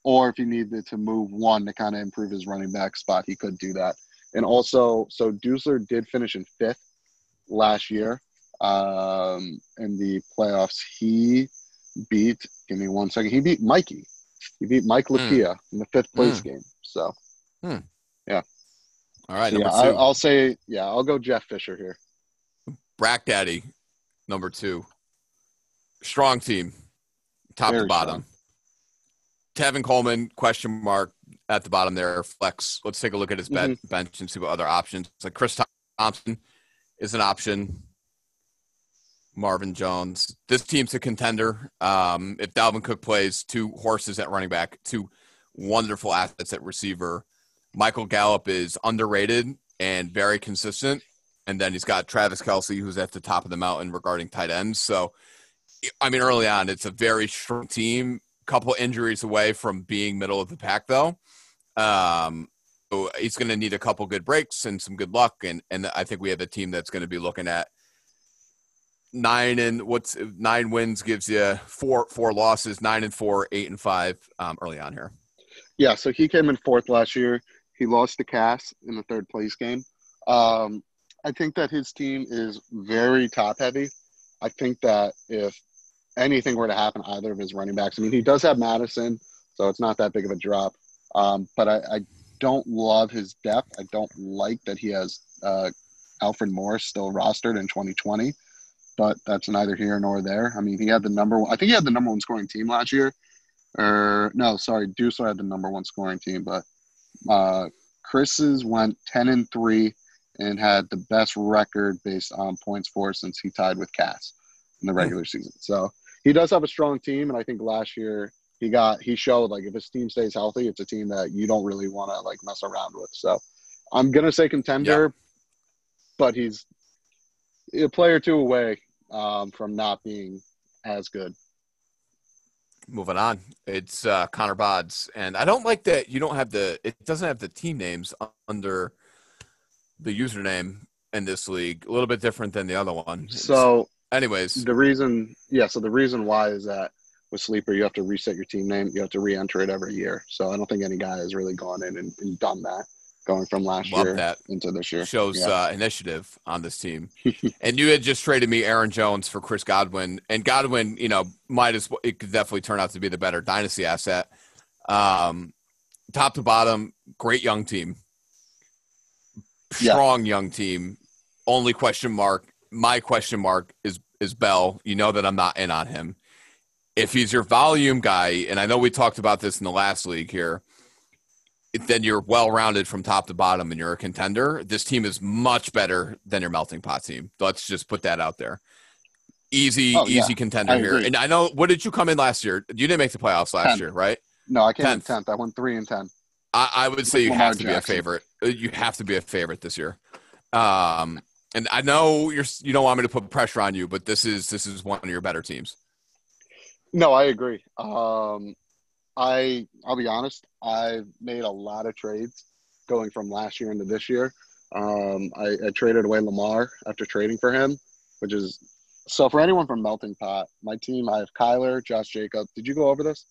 or if he needed to move one to kind of improve his running back spot, he could do that. And also, so Dusler did finish in fifth last year um, in the playoffs. He beat, give me one second, he beat Mikey. He beat Mike hmm. Lapia in the fifth place hmm. game. So, hmm. All right, yeah, number I, two, I'll say, yeah, I'll go Jeff Fisher here. Brack Daddy, number two. Strong team, top Very to bottom. Tevin Coleman, question mark at the bottom there. Flex. Let's take a look at his ben- bench and see what other options. It's like Chris Thompson is an option. Marvin Jones. This team's a contender. Um, if Dalvin Cook plays, two horses at running back, two wonderful assets at receiver. Michael Gallup is underrated and very consistent. And then he's got Travis Kelce, who's at the top of the mountain regarding tight ends. So, I mean, early on, it's a very strong team. Couple injuries away from being middle of the pack, though. Um, so he's going to need a couple good breaks and some good luck. And and I think we have a team that's going to be looking at nine and what's nine wins gives you four four losses, nine and four, eight and five um, early on here. Yeah, so he came in fourth last year. He lost to Cass in the third place game. Um, I think that his team is very top heavy. I think that if anything were to happen, either of his running backs, I mean, he does have Mattison, so it's not that big of a drop. Um, but I, I don't love his depth. I don't like that he has uh, Alfred Morris still rostered in 2020, but that's neither here nor there. I mean, he had the number one, I think he had the number one scoring team last year. Or no, sorry, Deuce had the number one scoring team, but uh, Chris's went 10 and 3 and had the best record based on points for since he tied with Cass in the regular season. So he does have a strong team, and I think last year he got he showed like if his team stays healthy, it's a team that you don't really want to like mess around with. So I'm gonna say contender, but he's a player two away um, from not being as good. Moving on, it's uh, Connor Bods, and I don't like that you don't have the. It doesn't have the team names under the username in this league. A little bit different than the other one. So anyways, the reason, yeah, so the reason why is that with Sleeper, you have to reset your team name. You have to re-enter it every year. So I don't think any guy has really gone in and, and done that, going from last love year that. into this year. shows Yeah. uh, initiative on this team. *laughs* and you had just traded me Aaron Jones for Chris Godwin, and Godwin, you know, might as well, it could definitely turn out to be the better dynasty asset. Um, top to bottom, great young team, Yeah. strong young team. Only question mark, my question mark is is Bell. You know that I'm not in on him. If he's your volume guy, and I know we talked about this in the last league here, then you're well rounded from top to bottom and you're a contender. This team is much better than your melting pot team. Let's just put that out there. Easy, Oh, yeah. easy contender here. And I know what did you come in last year? You didn't make the playoffs last Tenth. year, right? No, I came in Tenth. tenth. I went three and ten. I, I would say you Lamar have to be a favorite. Uh, You have to be a favorite this year. Um, and I know you're you don't want me to put pressure on you, but this is this is one of your better teams. No, I agree. Um, I I'll be honest. I've made a lot of trades going from last year into this year. Um, I, I traded away Lamar after trading for him, which is so for anyone from Melting Pot, my team. I have Kyler, Josh Jacob. Did you go over this?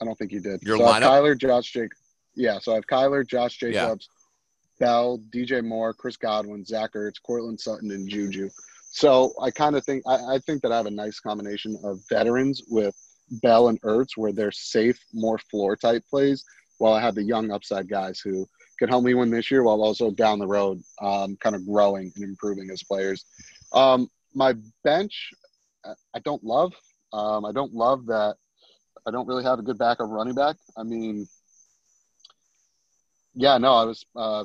I don't think you did. Your so lineup? Kyler, Josh Jacob. Yeah, so I have Kyler, Josh Jacobs, Bell, DJ Moore, Chris Godwin, Zach Ertz, Courtland Sutton, and Juju. So I kind of think I, I think that I have a nice combination of veterans with Bell and Ertz, where they're safe, more floor type plays, while I have the young upside guys who can help me win this year, while also down the road, um, kind of growing and improving as players. Um, my bench, I- don't love. Um, I don't love that. I don't really have a good backup running back. I mean, yeah, no, I was uh,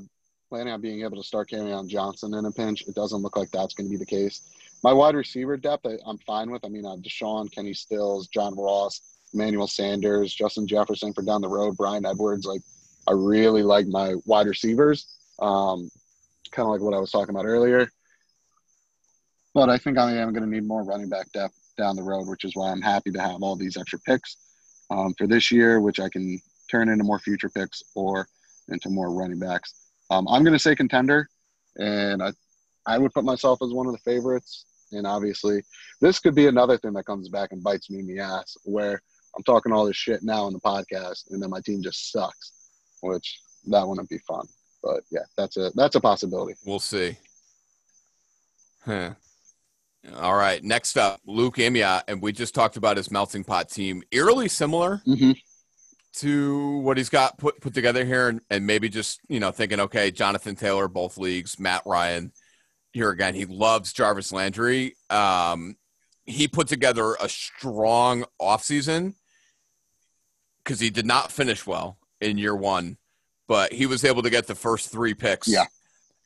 planning on being able to start Kerryon Johnson in a pinch. It doesn't look like that's going to be the case. My wide receiver depth, I, I'm fine with. I mean, have Deshaun, Kenny Stills, John Ross, Emmanuel Sanders, Justin Jefferson for down the road, Bryan Edwards. Like, I really like my wide receivers. Um, kind of like what I was talking about earlier. But I think I am going to need more running back depth down the road, which is why I'm happy to have all these extra picks um, for this year, which I can turn into more future picks or into more running backs. Um, I'm going to say contender, and I, I would put myself as one of the favorites. And obviously, this could be another thing that comes back and bites me in the ass, where I'm talking all this shit now in the podcast, and then my team just sucks, which that wouldn't be fun. But yeah, that's a that's a possibility. We'll see. Huh. All right. Next up, Luke Imia, and we just talked about his melting pot team. Eerily similar Mm-hmm. To what he's got put put together here, and, and maybe just you know thinking, okay, Jonathan Taylor, both leagues, Matt Ryan. Here again, he loves Jarvis Landry. Um, he put together a strong offseason because he did not finish well in year one, but he was able to get the first three picks Yeah.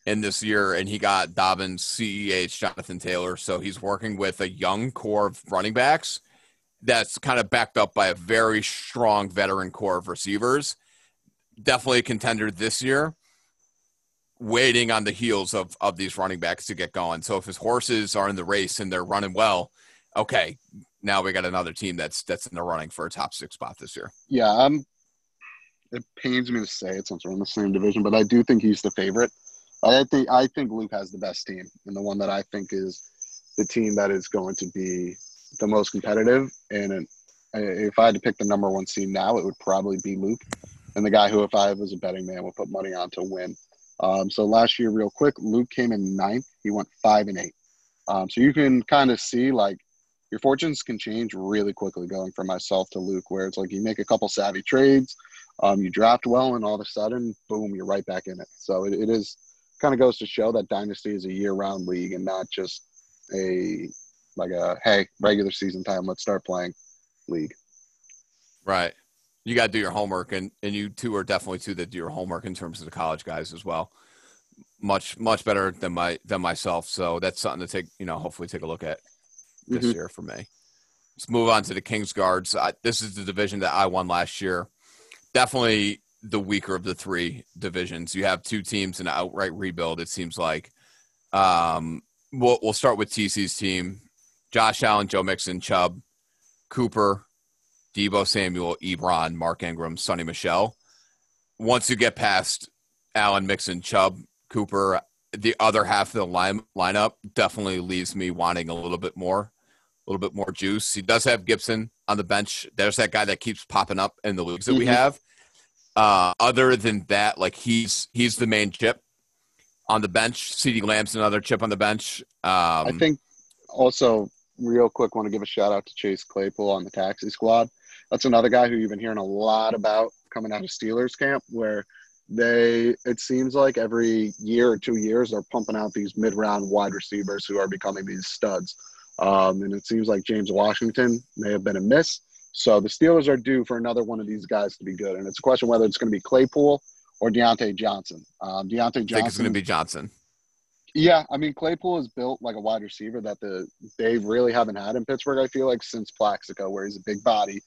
in this year, and he got Dobbins, CEH, Jonathan Taylor. So he's working with a young core of running backs that's kind of backed up by a very strong veteran core of receivers. Definitely a contender this year, waiting on the heels of, of these running backs to get going. So if his horses are in the race and they're running well, okay, now we got another team that's that's in the running for a top six spot this year. Yeah, I'm. It pains me to say it since we're in the same division, but I do think he's the favorite. I think I think Luke has the best team, and the one that I think is the team that is going to be the most competitive. And if I had to pick the number one seed now, it would probably be Luke, and the guy who, if I was a betting man, would put money on to win. Um, so last year, real quick, Luke came in ninth. He went five and eight. Um, so you can kind of see like your fortunes can change really quickly going from myself to Luke, where it's like you make a couple savvy trades, um, you draft well, and all of a sudden, boom, you're right back in it. So it, it is kind of goes to show that Dynasty is a year round league and not just a like a hey, regular season time, let's start playing league. Right. You got to do your homework, and, and you two are definitely two that do your homework in terms of the college guys as well. Much much better than my than myself. So that's something to take you know hopefully take a look at this Mhm. year for me. Let's move on to the Kings guards. I, this is the division that I won last year. Definitely the weaker of the three divisions. You have two teams in outright rebuild. It seems like. Um, we'll we'll start with TC's team: Josh Allen, Joe Mixon, Chubb, Cooper, Deebo Samuel, Ebron, Mark Ingram, Sony Michel. Once you get past Allen, Mixon, Chubb, Cooper, the other half of the line, lineup definitely leaves me wanting a little bit more, a little bit more juice. He does have Gibson on the bench. There's that guy that keeps popping up in the leagues that we Mhm. have. Uh, other than that, like he's he's the main chip on the bench. CeeDee Lamb's another chip on the bench. Um, I think also real quick want to give a shout out to Chase Claypool on the taxi squad. That's another guy who you've been hearing a lot about coming out of Steelers camp where they it seems like every year or two years they're pumping out these mid round wide receivers who are becoming these studs. Um, and it seems like James Washington may have been a miss. So the Steelers are due for another one of these guys to be good. And it's a question whether it's going to be Claypool or Diontae Johnson. Um, Diontae Johnson I think it's going to be Johnson. Yeah, I mean Claypool is built like a wide receiver that the they really haven't had in Pittsburgh. I feel like since Plaxico, where he's a big body,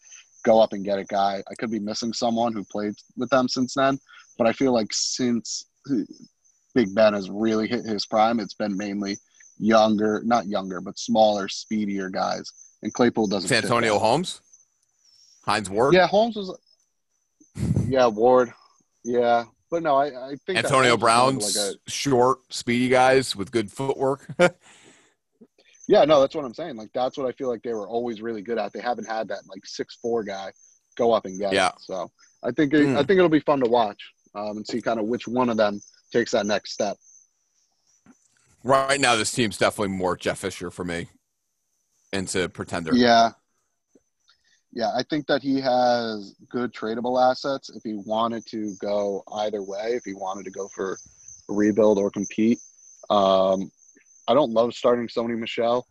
go up and get a guy. I could be missing someone who played with them since then, but I feel like since uh, Big Ben has really hit his prime, it's been mainly younger, not younger, but smaller, speedier guys. And Claypool doesn't. that. Holmes. Hines Ward. Yeah, Holmes was. Yeah, Ward. Yeah, but no, I, I think Antonio Holmes is more of Brown's Like a, short, speedy guys with good footwork. *laughs* yeah, no, that's what I'm saying. Like that's what I feel like they were always really good at. They haven't had that like six four guy go up and get Yeah. it. So I think it, Mm. I think it'll be fun to watch um, and see kind of which one of them takes that next step. right now, this team's definitely more Jeff Fisher for me into pretender. Yeah. Yeah, I think that he has good tradable assets if he wanted to go either way, if he wanted to go for a rebuild or compete. Um, I don't love starting Sony Michel,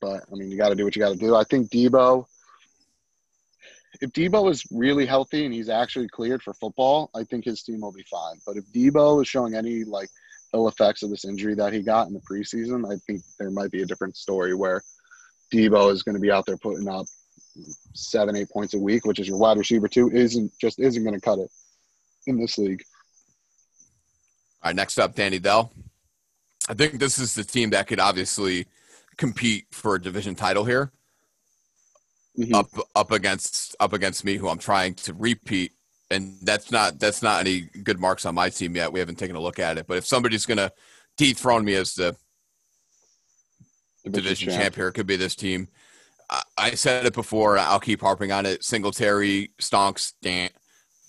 but I mean, you got to do what you got to do. I think Deebo, if Deebo is really healthy and he's actually cleared for football, I think his team will be fine. But if Deebo is showing any like ill effects of this injury that he got in the preseason, I think there might be a different story where Deebo is going to be out there putting up seven, eight points a week, which is your wide receiver too, isn't just isn't going to cut it in this league. All right, next up, Danny Dell. I think this is the team that could obviously compete for a division title here. Mhm. up up against up against me who I'm trying to repeat and that's not that's not any good marks on my team yet. We haven't taken a look at it. But if somebody's gonna dethrone me as the division champ here, it could be this team. I, said it before, I'll keep harping on it. Singletary, Stonks, Dan,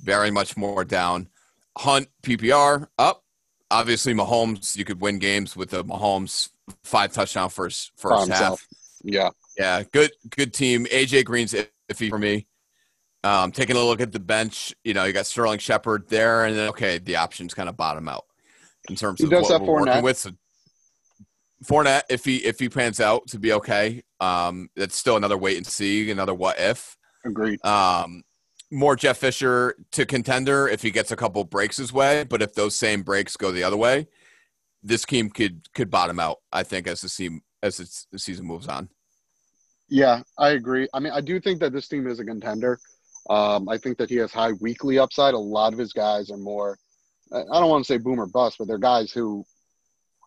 very much more down. Hunt, PPR, up. Obviously, Mahomes, you could win games with the Mahomes five touchdown first first half. Yeah. Yeah, good good team. AJ Green's iffy for me. Um, taking a look at the bench, you know, you got Sterling Shepard there, and then okay, the options kind of bottom out in terms He of does what we're working with. So Fournette, if he if he pans out to be okay, um, that's still another wait and see, another what if. Agreed. Um, more Jeff Fisher to contender if he gets a couple breaks his way, but if those same breaks go the other way, this team could could bottom out. I think as the season as the season moves on. Yeah, I agree. I mean, I do think that this team is a contender. Um, I think that he has high weekly upside. A lot of his guys are more, I I don't want to say boomer bust, but they're guys who,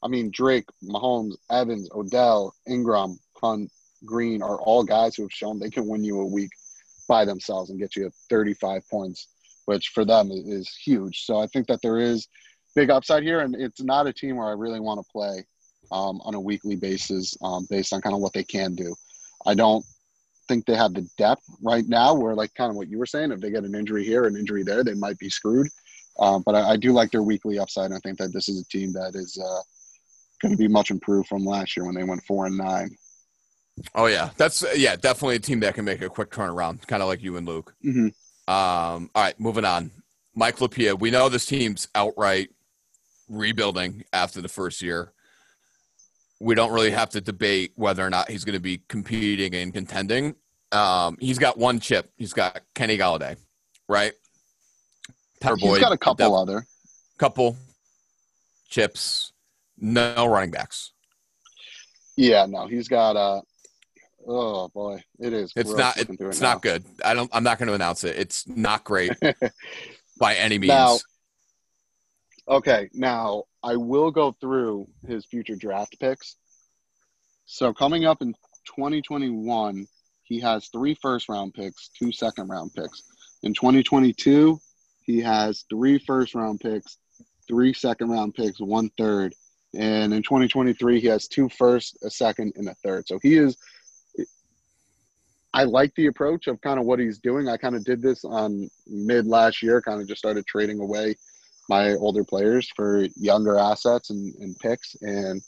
I mean, Drake, Mahomes, Evans, Odell, Ingram, Hunt, Green are all guys who have shown they can win you a week by themselves and get you 35 points, which for them is, huge. So I think that there is big upside here, and it's not a team where I really want to play um, on a weekly basis um, based on kind of what they can do. I don't think they have the depth right now where like kind of what you were saying, if they get an injury here, an injury there, they might be screwed. Um, but I, I do like their weekly upside. And I think that this is a team that is uh, going to be much improved from last year when they went four and nine. Oh yeah, that's yeah, definitely a team that can make a quick turnaround, kind of like you and Luke. Mm-hmm. Um, all right, moving on. Mike Lapia, we know this team's outright rebuilding after the first year. We don't really have to debate whether or not he's going to be competing and contending. Um, he's got one chip. He's got Kenny Golladay, right? Tyler He's Boyd, got a couple def- other. couple chips, no running backs. Yeah, no, he's got uh Oh boy, it is. It's not. through It's now. not good. I don't. I'm not going to announce it. It's not great *laughs* by any means. Now- Okay, now I will go through his future draft picks. So coming up in 2021, he has three first round picks, two second round picks. In 2022, he has three first round picks, three second round picks, one third. And in 2023, he has two first, a second, and a third. So he is. I like the approach of kind of what he's doing. I kind of did this on mid last year, kind of just started trading away my older players for younger assets and, and picks. And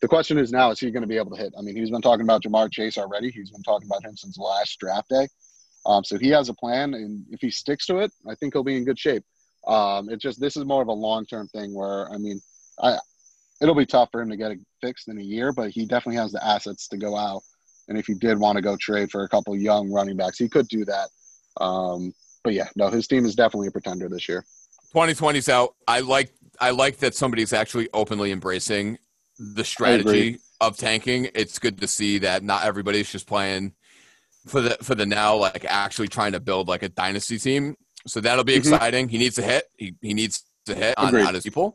the question is now, is he going to be able to hit? I mean, he's been talking about Ja'Marr Chase already. He's been talking about him since last draft day. Um, so he has a plan, and if he sticks to it, I think he'll be in good shape. Um, it's just this is more of a long term thing where I mean, I it'll be tough for him to get it fixed in a year, but he definitely has the assets to go out. And if he did want to go trade for a couple young running backs, he could do that. Um, but yeah, no, his team is definitely a pretender this year. 2020's out. I like. I like that somebody's actually openly embracing the strategy of tanking. It's good to see that not everybody's just playing for the for the now, like actually trying to build like a dynasty team. So that'll be Mhm. exciting. He needs to hit. He, he needs to hit on, on his people.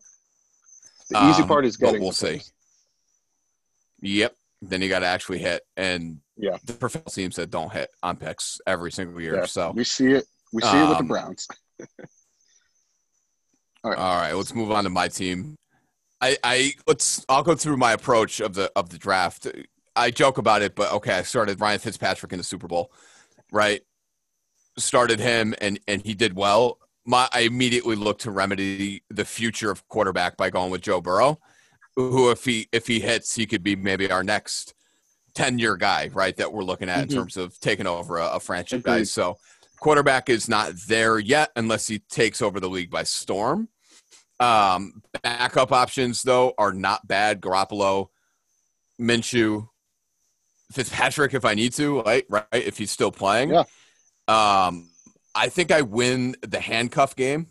The easy Um, part is getting. we'll see. Yep. Then you got to actually hit, and Yeah. the professional teams that don't hit on picks every single year. Yeah. So We see it. We see it with the Um, Browns. *laughs* All right, let's move on to my team. I, I let's I'll go through my approach of the of the draft. I joke about it, but okay, I started Ryan Fitzpatrick in the Super Bowl, right? Started him and and he did well. My I immediately look to remedy the future of quarterback by going with Joe Burrow, who if he if he hits, he could be maybe our next ten year guy, right? That we're looking at Mhm. in terms of taking over a, a franchise. Agreed. So quarterback is not there yet unless he takes over the league by storm. Um, backup options though are not bad. Garoppolo, Minshew, Fitzpatrick if I need to, right? Right, if he's still playing. Yeah. Um, I think I win the handcuff game.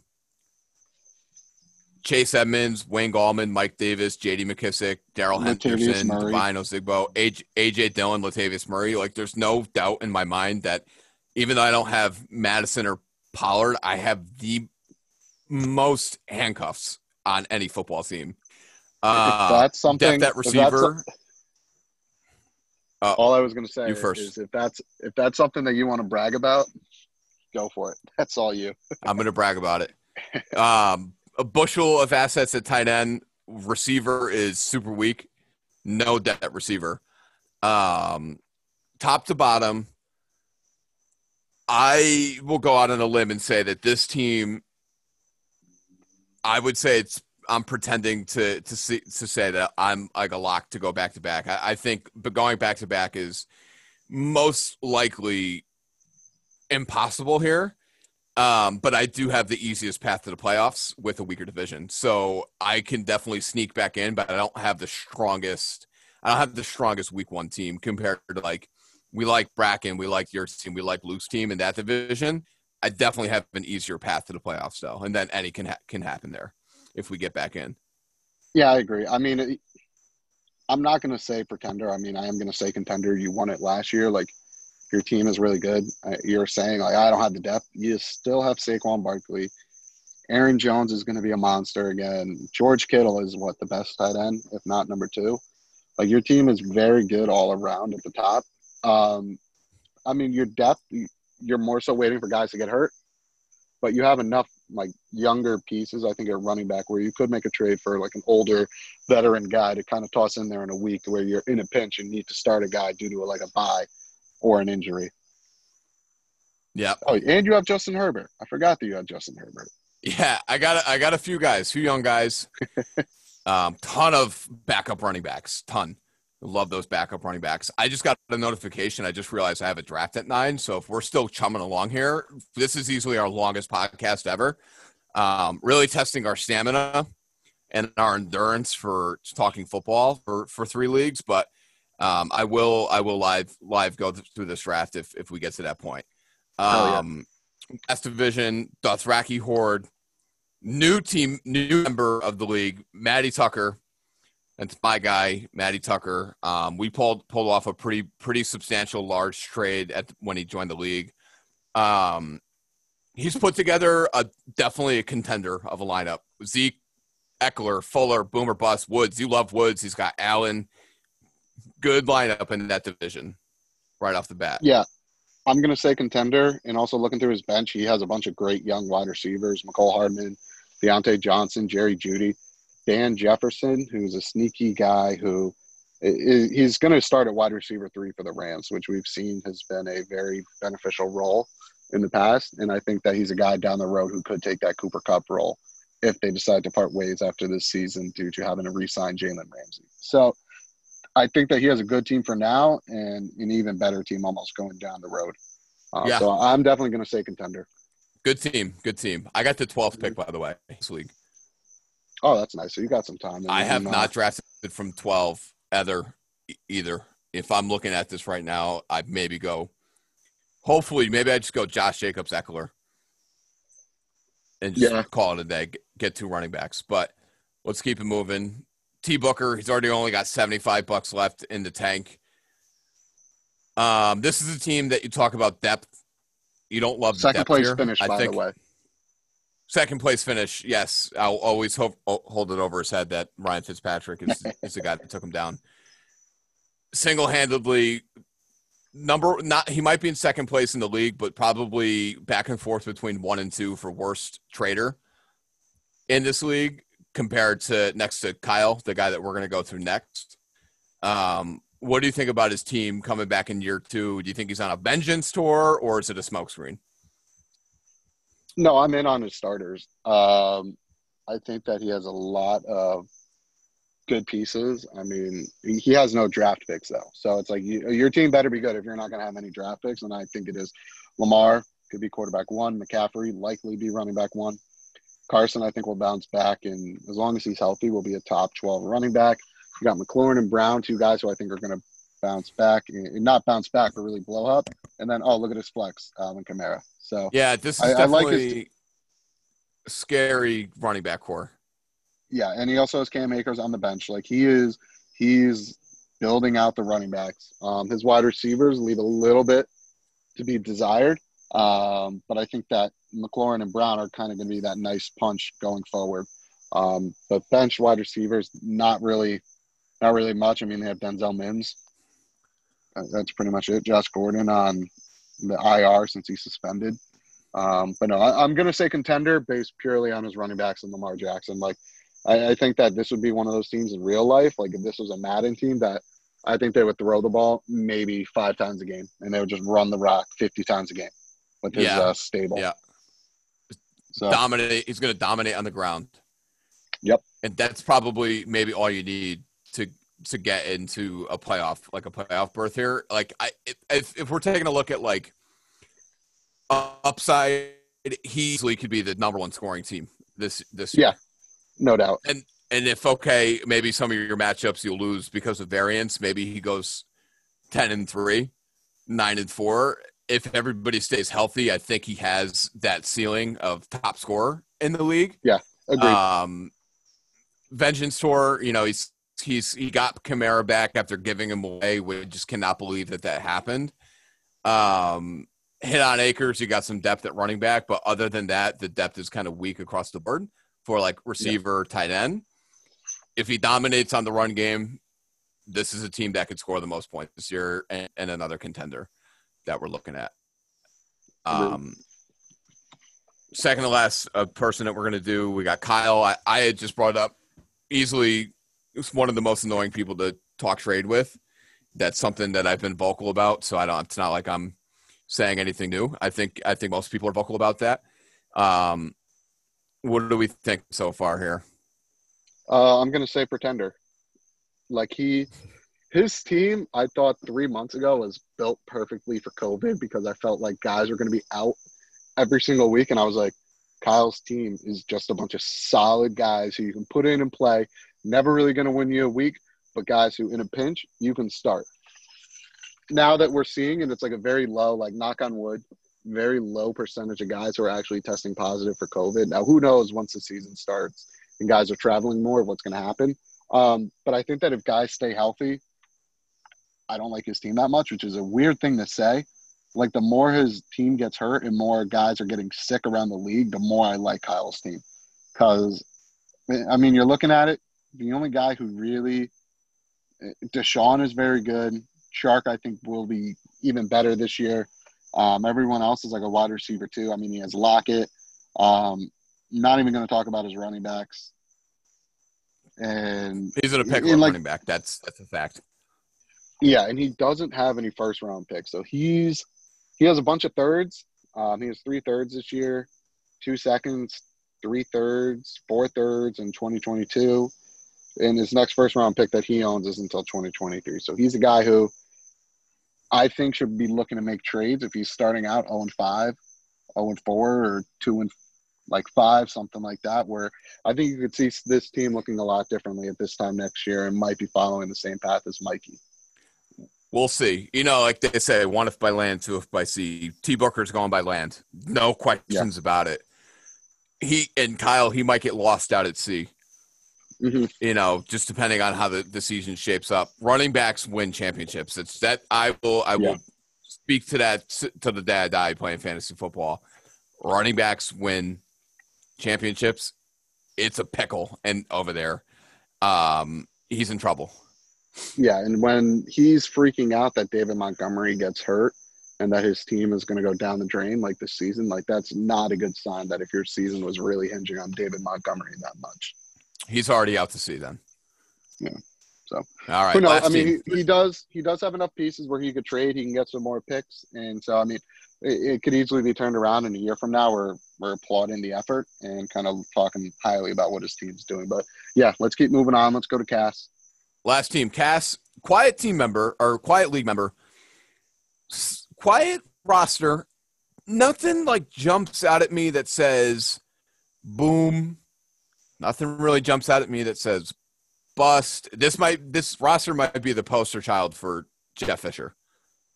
Chase Edmonds, Wayne Gallman, Mike Davis, J.D. McKissic, Darrell Henderson. Devine Ozigbo, AJ, AJ Dillon, Latavius Murray. Like, there's no doubt in my mind that even though I don't have Mattison or Pollard, I have the most handcuffs on any football team. Uh, that's something. depth at that's a- receiver. Uh, all I was going to say You first. is if that's if that's something that you want to brag about, go for it. *laughs* That's all you. I'm going *laughs* to brag about it. Um, a bushel of assets at tight end. Receiver is super weak. No debt receiver. Um, top to bottom, I will go out on a limb and say that this team, I would say it's. I'm pretending to to see, to say that I'm like a lock to go back to back. I, I think, but going back to back is most likely impossible here. Um, but I do have the easiest path to the playoffs with a weaker division. So I can definitely sneak back in, but I don't have the strongest I don't have the strongest week one team compared to like we like Bracken, we like your team, we like Luke's team in that division. I definitely have an easier path to the playoffs though, and then any can ha- can happen there if we get back in. Yeah, I agree. I mean, it- I'm not going to say pretender. I mean, I am going to say contender. You won it last year. Like, your team is really good. You're saying, like, I don't have the depth. You still have Saquon Barkley. Aaron Jones is going to be a monster again. George Kittle is what the best tight end, if not number two. Like, your team is very good all around at the top. Um, I mean, your depth, you- you're more so waiting for guys to get hurt, but you have enough like younger pieces. I think at running back where you could make a trade for like an older veteran guy to kind of toss in there in a week where you're in a pinch and need to start a guy due to like a bye or an injury. Yeah, Oh, and you have Justin Herbert. I forgot that you had Justin Herbert. yeah. I got a, I got a few guys, few young guys, *laughs* um, ton of backup running backs, ton. Love those backup running backs. I just got a notification. I just realized I have a draft at nine. So if we're still chumming along here, this is easily our longest podcast ever. Um, really testing our stamina and our endurance for talking football for, for three leagues. But um, I will I will live live go through this draft if if we get to that point. Hell yeah. Um, Best division, Dothraki Horde, new team, new member of the league, Maddie Tucker. That's my guy, Maddie Tucker. Um, we pulled pulled off a pretty pretty substantial large trade at when he joined the league. Um, he's put together a definitely a contender of a lineup. Zeke, Ekeler, Fuller, Boomer, Bust, Woods. You love Woods. He's got Allen. Good lineup in that division, right off the bat. Yeah. I'm going to say contender. And also looking through his bench, he has a bunch of great young wide receivers Mecole Hardman, Diontae Johnson, Jerry Jeudy, Van Jefferson, who's a sneaky guy who he's going to start at wide receiver three for the Rams, which we've seen has been a very beneficial role in the past. And I think that he's a guy down the road who could take that Cooper Kupp role if they decide to part ways after this season due to having to re sign Jalen Ramsey. So I think that he has a good team for now and an even better team almost going down the road. Uh, Yeah. So I'm definitely going to say contender. Good team, good team. I got the 12th pick by the way this week. Oh, that's nice. So you got some time. I have uh, not drafted from 12 either either. If I'm looking at this right now, I maybe go. Hopefully, maybe I just go Josh Jacobs Ekeler, and just Yeah. call it a day. Get, get two running backs, but let's keep it moving. T Booker, he's already only got 75 bucks left in the tank. Um, this is a team that you talk about depth. You don't love second depth place here. finish, I by think the way. Second place finish, yes. I'll always hope, hold it over his head that Ryan Fitzpatrick is, *laughs* is the guy that took him down. Single handedly number not he might be in second place in the league, but probably back and forth between one and two for worst trader in this league compared to next to Kyle, the guy that we're going to go through next. Um, what do you think about his team coming back in year two? Do you think he's on a vengeance tour or is it a smokescreen? No, I'm in on his starters. Um, I think that he has a lot of good pieces. I mean, he has no draft picks though, so it's like you, your team better be good if you're not going to have any draft picks. And I think it is Lamar could be quarterback one, McCaffrey likely be running back one. Carson, I think, will bounce back, and as long as he's healthy, will be a top 12 running back. You got McLaurin and Brown, two guys who I think are going to bounce back, and not bounce back, but really blow up. And then, oh, look at his flex, Alvin Kamara. So yeah, this is I- I definitely like his- scary running back core. yeah, and he also has Cam Akers on the bench. Like he is, he's building out the running backs. Um, his wide receivers leave a little bit to be desired, um, but I think that McLaurin and Brown are kind of going to be that nice punch going forward. Um, but bench wide receivers, not really, not really much. I mean, they have Denzel Mims. Uh, That's pretty much it. Josh Gordon on the IR since he's suspended. Um, but no, I, I'm going to say contender based purely on his running backs and Lamar Jackson. Like, I, I think that this would be one of those teams in real life. Like, if this was a Madden team, that I think they would throw the ball maybe five times a game, and they would just run the rock 50 times a game his Yeah. uh, stable. Yeah. So dominate. He's going to dominate on the ground. Yep. And that's probably maybe all you need to to get into a playoff, like a playoff berth here. Like, I if if we're taking a look at like upside, he easily could be the number one scoring team this this year. Yeah. no doubt. And and if okay, maybe some of your matchups you'll lose because of variance. Maybe he goes ten and three, nine and four. If everybody stays healthy, I think he has that ceiling of top scorer in the league. Yeah, agreed. Um, Vengeance Tour, you know, he's he's he got Kamara back after giving him away. We just cannot believe that that happened. Um, hit on Akers, you got some depth at running back, but other than that, the depth is kind of weak across the board for like receiver, tight end. If he dominates on the run game, this is a team that could score the most points this year and, and another contender that we're looking at. Um, second to last uh, person that we're going to do, we got Kyle. I, I had just brought up easily it's one of the most annoying people to talk trade with. That's something that I've been vocal about. So I don't. It's not like I'm saying anything new. I think I think most people are vocal about that. Um, what do we think so far here? Uh, I'm gonna say pretender. Like he, his team, I thought three months ago was built perfectly for COVID because I felt like guys were gonna be out every single week, and I was like, Kyle's team is just a bunch of solid guys who you can put in and play. Never really gonna win you a week, but guys who in a pinch you can start. Now that we're seeing, and it's like a very low, like knock on wood, very low percentage of guys who are actually testing positive for COVID. Now, who knows once the season starts? and guys are traveling more, what's going to happen. Um, but I think that if guys stay healthy, I don't like his team that much, which is a weird thing to say. Like the more his team gets hurt and more guys are getting sick around the league, the more I like Kyle's team. Because, I mean, you're looking at it, the only guy who really, Deshaun is very good. Chark, I think, will be even better this year. Um, everyone else is like a wide receiver, too. I mean, he has Lockett. Um, not even going to talk about his running backs. And He's in a pick And, like- running back. That's that's a fact. Yeah, and he doesn't have any first round picks. So he's he has a bunch of thirds. Um, he has three thirds this year, two seconds, three thirds, four thirds in 2022. And his next first round pick that he owns is until 2023. So he's a guy who I think should be looking to make trades if he's starting out 0 and 5, 0 and 4, or 2 and like 5, something like that, where I think you could see this team looking a lot differently at this time next year and might be following the same path as Mikey. We'll see. You know, like they say, one if by land, two if by sea. T Booker's going by land. No questions about it. He and Kyle, he might get lost out at sea. Mhm. You know, just depending on how the, the season shapes up. Running backs win championships. It's that I will I Yeah. will speak to that to the dad I playing fantasy football. Running backs win championships. It's a pickle and over there. Um, he's in trouble. Yeah, and when he's freaking out that David Montgomery gets hurt and that his team is going to go down the drain like this season, like that's not a good sign that if your season was really hinging on David Montgomery that much. He's already out to sea then. Yeah. So all right. Knows? I mean, he, he does he does have enough pieces where he could trade. He can get some more picks, and so I mean, it, it could easily be turned around in a year from now. We're we're applauding the effort and kind of talking highly about what his team's doing. But yeah, let's keep moving on. Let's go to Cass. Last team, Cass, quiet team member or quiet league member, quiet roster. Nothing like jumps out at me that says boom. Nothing really jumps out at me that says bust. This might this roster might be the poster child for Jeff Fisher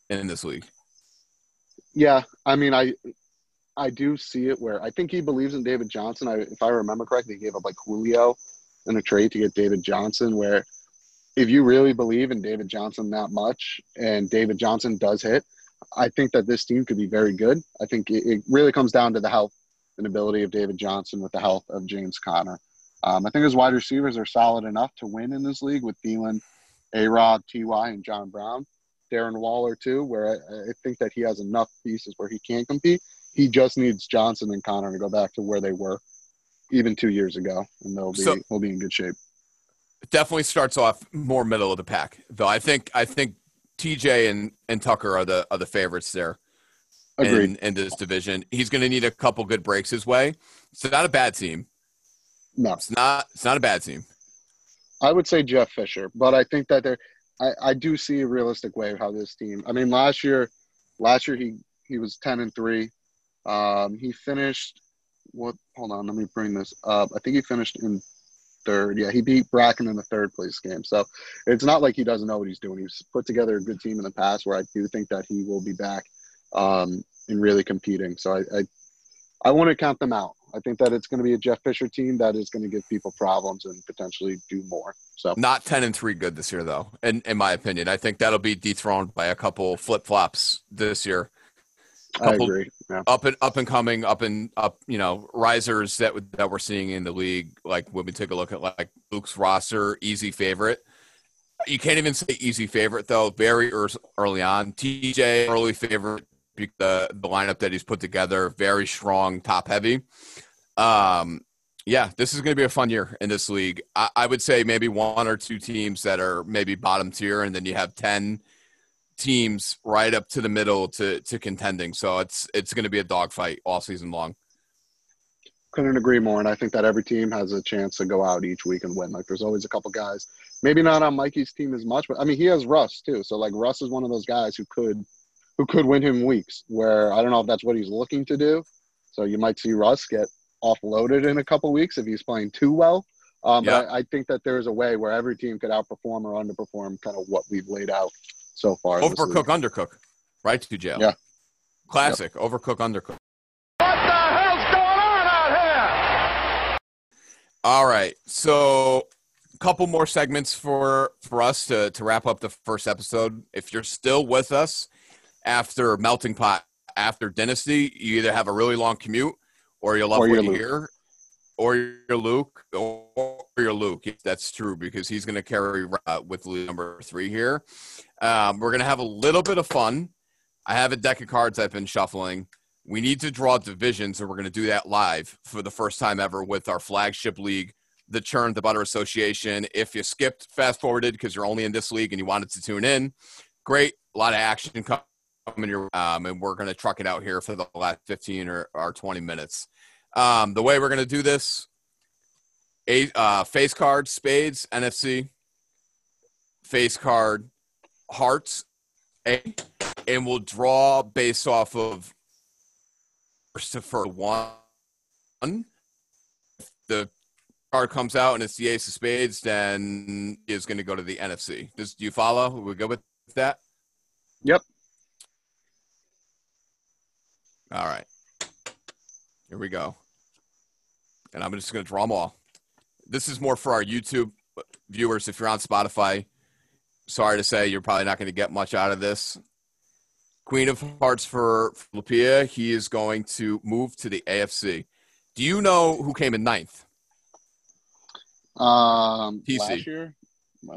in this league. Yeah, I mean, I I do see it where I think he believes in David Johnson. I, if I remember correctly, he gave up like Julio in a trade to get David Johnson. Where if you really believe in David Johnson that much, and David Johnson does hit, I think that this team could be very good. I think it, it really comes down to the health and ability of David Johnson with the health of James Conner. Um, I think his wide receivers are solid enough to win in this league with Thielen, A Rod, Ty, and John Brown. Darren Waller too, where I, I think that he has enough pieces where he can compete. He just needs Johnson and Conner to go back to where they were even two years ago, and they'll be So- they'll be in good shape. It definitely starts off more middle of the pack, though. I think I think TJ and, and Tucker are the are the favorites there Agreed. in, in this division. He's going to need a couple good breaks his way. It's not a bad team. no, It's not. It's not a bad team. I would say Jeff Fisher, but I think that there, I, I do see a realistic way of how this team. I mean, last year, last year he he was ten and three. Um, he finished what? Hold on, let me bring this up. I think he finished in third. Yeah, he beat Bracken in the third place game. So it's not like he doesn't know what he's doing. He's put together a good team in the past. Where I do think that he will be back um, and really competing. So I, I I want to count them out. I think that it's going to be a Jeff Fisher team that is going to give people problems and potentially do more. So Not ten and three good this year, though. In in my opinion, I think that'll be dethroned by a couple flip flops this year. I agree. Yeah. Up and up and coming, up and up. You know, risers that that we're seeing in the league. Like when we take a look at like Luke's roster, easy favorite. You can't even say easy favorite though. Very ear- early on, TJ early favorite. The the lineup that he's put together, very strong, top heavy. Um, yeah, this is going to be a fun year in this league. I, I would say maybe one or two teams that are maybe bottom tier, and then you have ten teams right up to the middle to to contending. So it's it's going to be a dogfight all season long. Couldn't agree more. And I think that every team has a chance to go out each week and win. Like there's always a couple guys, maybe not on Mikey's team as much, but I mean he has Russ too. So like Russ is one of those guys who could who could win him weeks where I don't know if that's what he's looking to do. So you might see Russ get offloaded in a couple weeks if he's playing too well. Um, Yeah. But I, I think that there is a way where every team could outperform or underperform kind of what we've laid out so far. in this league. Overcook, undercook, right to jail. Yeah. Classic. Overcook, undercook. What the hell's going on out here? All right. So a couple more segments for for us to to wrap up the first episode. If you're still with us after melting pot after dynasty, you either have a really long commute or you love Or what you're you Luke. hear. Or you're Luke, or you're Luke. That's true because he's going to carry uh, with Luke number three here. Um, we're going to have a little bit of fun. I have a deck of cards I've been shuffling. We need to draw divisions, and we're going to do that live for the first time ever with our flagship league, the Churn the Butter Association. If you skipped, fast forwarded because you're only in this league and you wanted to tune in, great. A lot of action coming your um, and we're going to truck it out here for the last 15 or, or 20 minutes. Um, the way we're going to do this, a uh, face card, spades, NFC, face card, hearts, A, and we'll draw based off of first to first one. If the card comes out and it's the ace of spades, then is going to go to the NFC. Does do you follow? We go with that? Yep. All right. Here we go. And I'm just going to draw them all. This is more for our YouTube viewers. If you're on Spotify, sorry to say you're probably not going to get much out of this. Queen of Hearts for Lapia. He is going to move to the AFC. Do you know who came in ninth? Um, TC. last year,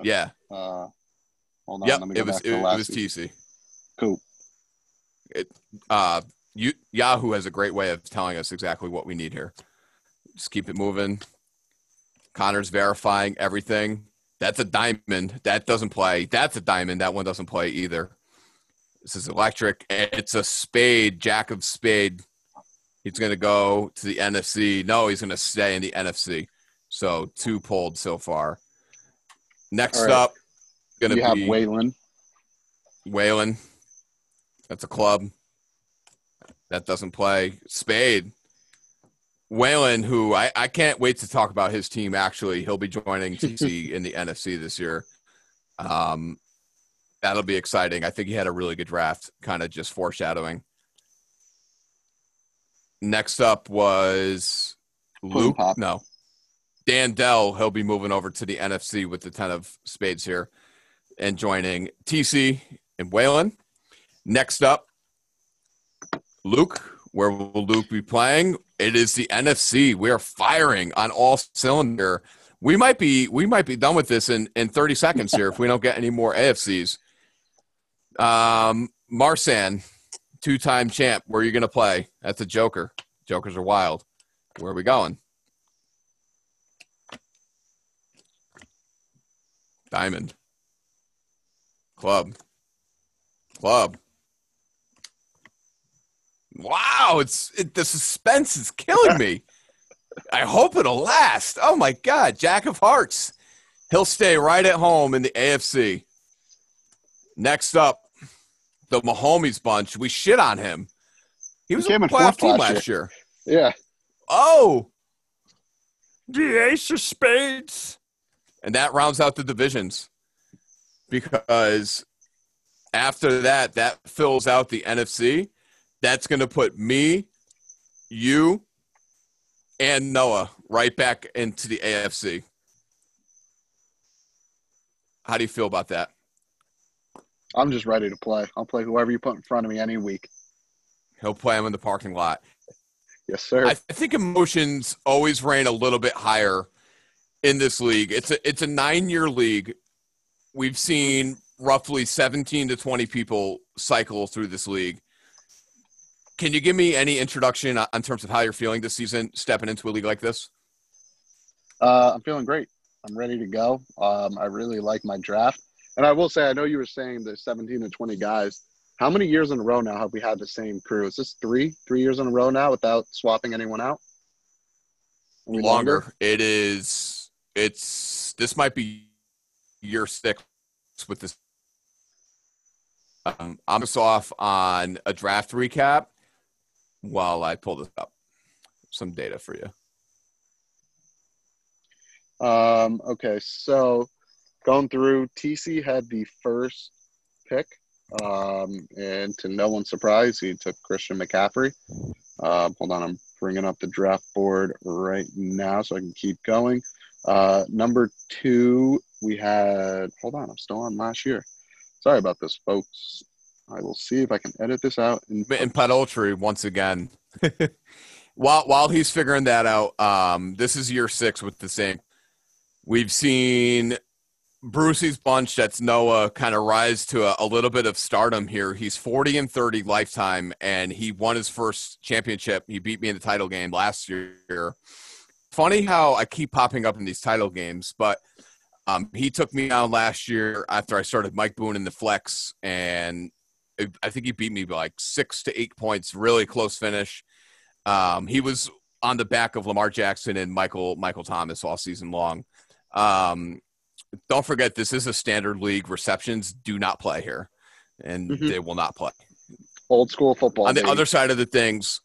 Yeah. uh, Hold on, Yep, let me go it was back it, to it was. TC. Cool. Uh, you, Yahoo has a great way of telling us exactly what we need here. Just keep it moving. Connor's verifying everything. That's a diamond. That doesn't play. That's a diamond. That one doesn't play either. This is electric. It's a spade, jack of spade. He's going to go to the NFC. No, he's going to stay in the NFC. So two pulled so far. Next right. up, going to be Waylon. Whalen. That's a club. That doesn't play. Spade. Whalen, who I, I can't wait to talk about his team actually. He'll be joining TC *laughs* in the NFC this year. Um, that'll be exciting. I think he had a really good draft, kind of just foreshadowing. Next up was Luke. Pop. No. Dan Dell. He'll be moving over to the NFC with the 10 of spades here and joining TC and Whalen. Next up, Luke. Where will Luke be playing? It is the NFC. We are firing on all cylinder. We might be we might be done with this in, in 30 seconds here if we don't get any more AFCs. Um, Marsan, two time champ. Where are you going to play? That's a Joker. Jokers are wild. Where are we going? Diamond. Club. Club. Wow, it's it, the suspense is killing me. I hope it'll last. Oh my God, Jack of Hearts. He'll stay right at home in the AFC. Next up, the Mahomes bunch. We shit on him. He was a came in playoff team last last year. Yeah. Oh, the Ace of Spades. And that rounds out the divisions because after that, that fills out the NFC. That's going to put me, you, and Noah right back into the AFC. How do you feel about that? I'm just ready to play. I'll play whoever you put in front of me any week. He'll play him in the parking lot. Yes, sir. I think emotions always reign a little bit higher in this league. It's a it's a nine year league. We've seen roughly seventeen to twenty people cycle through this league. Can you give me any introduction on- in terms of how you're feeling this season, stepping into a league like this? Uh, I'm feeling great. I'm ready to go. Um, I really like my draft. And I will say, I know you were saying the 17 to 20 guys. How many years in a row now have we had the same crew? Is this three, three years in a row now without swapping anyone out? We Longer. It is. It's this might be year six with this. Um, I'm just off on a draft recap while I pull this up. Some data for you. Um, okay, so going through, TC had the first pick, um, and to no one's surprise, he took Christian McCaffrey. Um, hold on, I'm bringing up the draft board right now so I can keep going. Uh, number two, we had. Hold on, I'm still on last year. Sorry about this, folks. I will see if I can edit this out. And in Pedultry once again. *laughs* while while he's figuring that out, um, this is year six with the same. We've seen Brucey's bunch. That's Noah kind of rise to a, a little bit of stardom here. He's forty and thirty lifetime, and he won his first championship. He beat me in the title game last year. Funny how I keep popping up in these title games, but um, he took me down last year after I started Mike Boone in the flex, and I think he beat me by like six to eight points. Really close finish. Um, he was on the back of Lamar Jackson and Michael Michael Thomas all season long. Um, don't forget, this is a standard league. Receptions do not play here, and Mhm. they will not play. old school football. on the baby. other side of the things,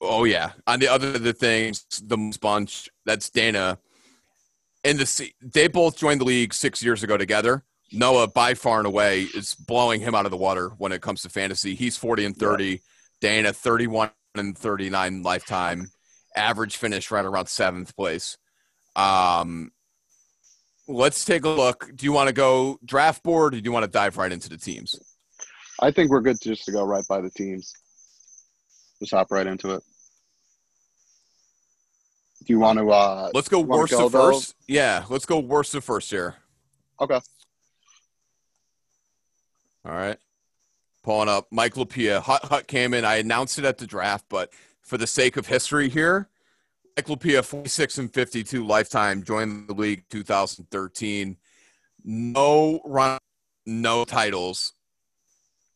oh yeah, on the other of the things, the bunch that's Dana, and the they both joined the league six years ago together. Noah, by far and away, is blowing him out of the water when it comes to fantasy. He's forty and thirty. Dana, thirty-one and thirty-nine lifetime. Average finish right around seventh place. Um, let's take a look. Do you want to go draft board, or do you want to dive right into the teams? I think we're good just to go right by the teams. Just hop right into it. Do you want to? Uh, Let's go worst go, to though? first. Yeah, let's go worst to first here. okay. All right. Pulling up Mike Lapia. Hut Hut came in. I announced it at the draft, but for the sake of history here, Mike Lapia, 46 and 52 lifetime, joined the league 2013. No run, no titles,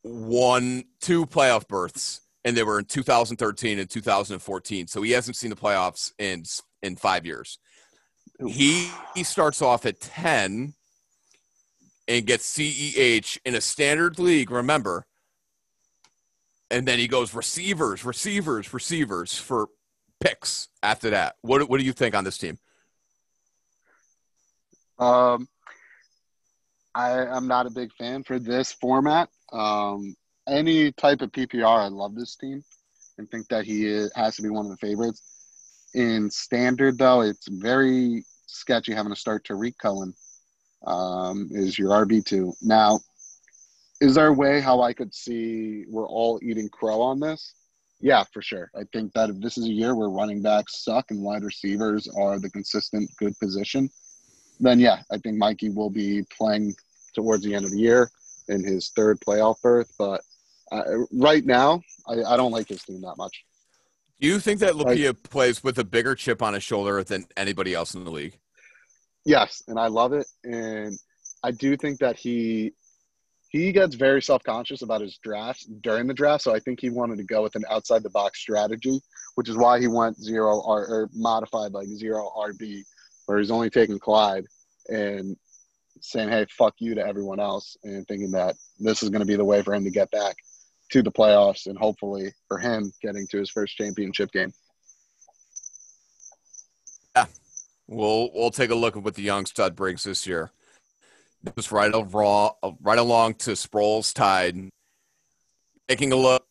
won two playoff berths, and they were in 2013 and 2014. So he hasn't seen the playoffs in in five years. He he starts off at 10 and gets CEH in a standard league. Remember, and then he goes receivers, receivers, receivers for picks after that. What what do you think on this team? Um, I I'm not a big fan for this format. Um, any type of PPR, I love this team and think that he is, has to be one of the favorites. In standard, though, it's very sketchy having to start Tarik Cohen um, is your RB two. Now, is there a way how I could see we're all eating crow on this? Yeah, for sure. I think that if this is a year where running backs suck and wide receivers are the consistent good position, then yeah, I think Mikey will be playing towards the end of the year in his third playoff berth. But uh, right now, I, I, don't like his team that much. Do you think that Lapia like, plays with a bigger chip on his shoulder than anybody else in the league? Yes, and I love it. And I do think that he he gets very self-conscious about his drafts during the draft so i think he wanted to go with an outside the box strategy which is why he went zero R, or modified like zero rb where he's only taking clyde and saying hey fuck you to everyone else and thinking that this is going to be the way for him to get back to the playoffs and hopefully for him getting to his first championship game yeah we'll we'll take a look at what the young stud brings this year was right along, right along to Sproles Tide. Taking a look,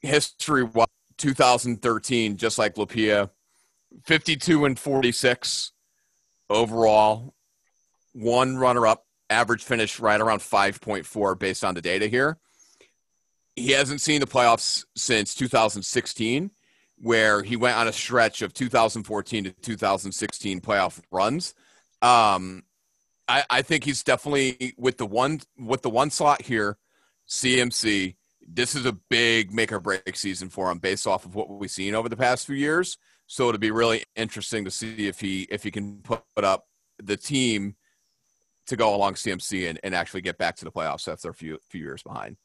history 2013, just like Lapia, 52 and 46 overall, one runner up, average finish right around 5.4 based on the data here. He hasn't seen the playoffs since 2016, where he went on a stretch of 2014 to 2016 playoff runs. Um, I, I think he's definitely with the one with the one slot here, CMC. This is a big make or break season for him based off of what we've seen over the past few years. So it'll be really interesting to see if he if he can put up the team to go along CMC and, and actually get back to the playoffs after a few few years behind.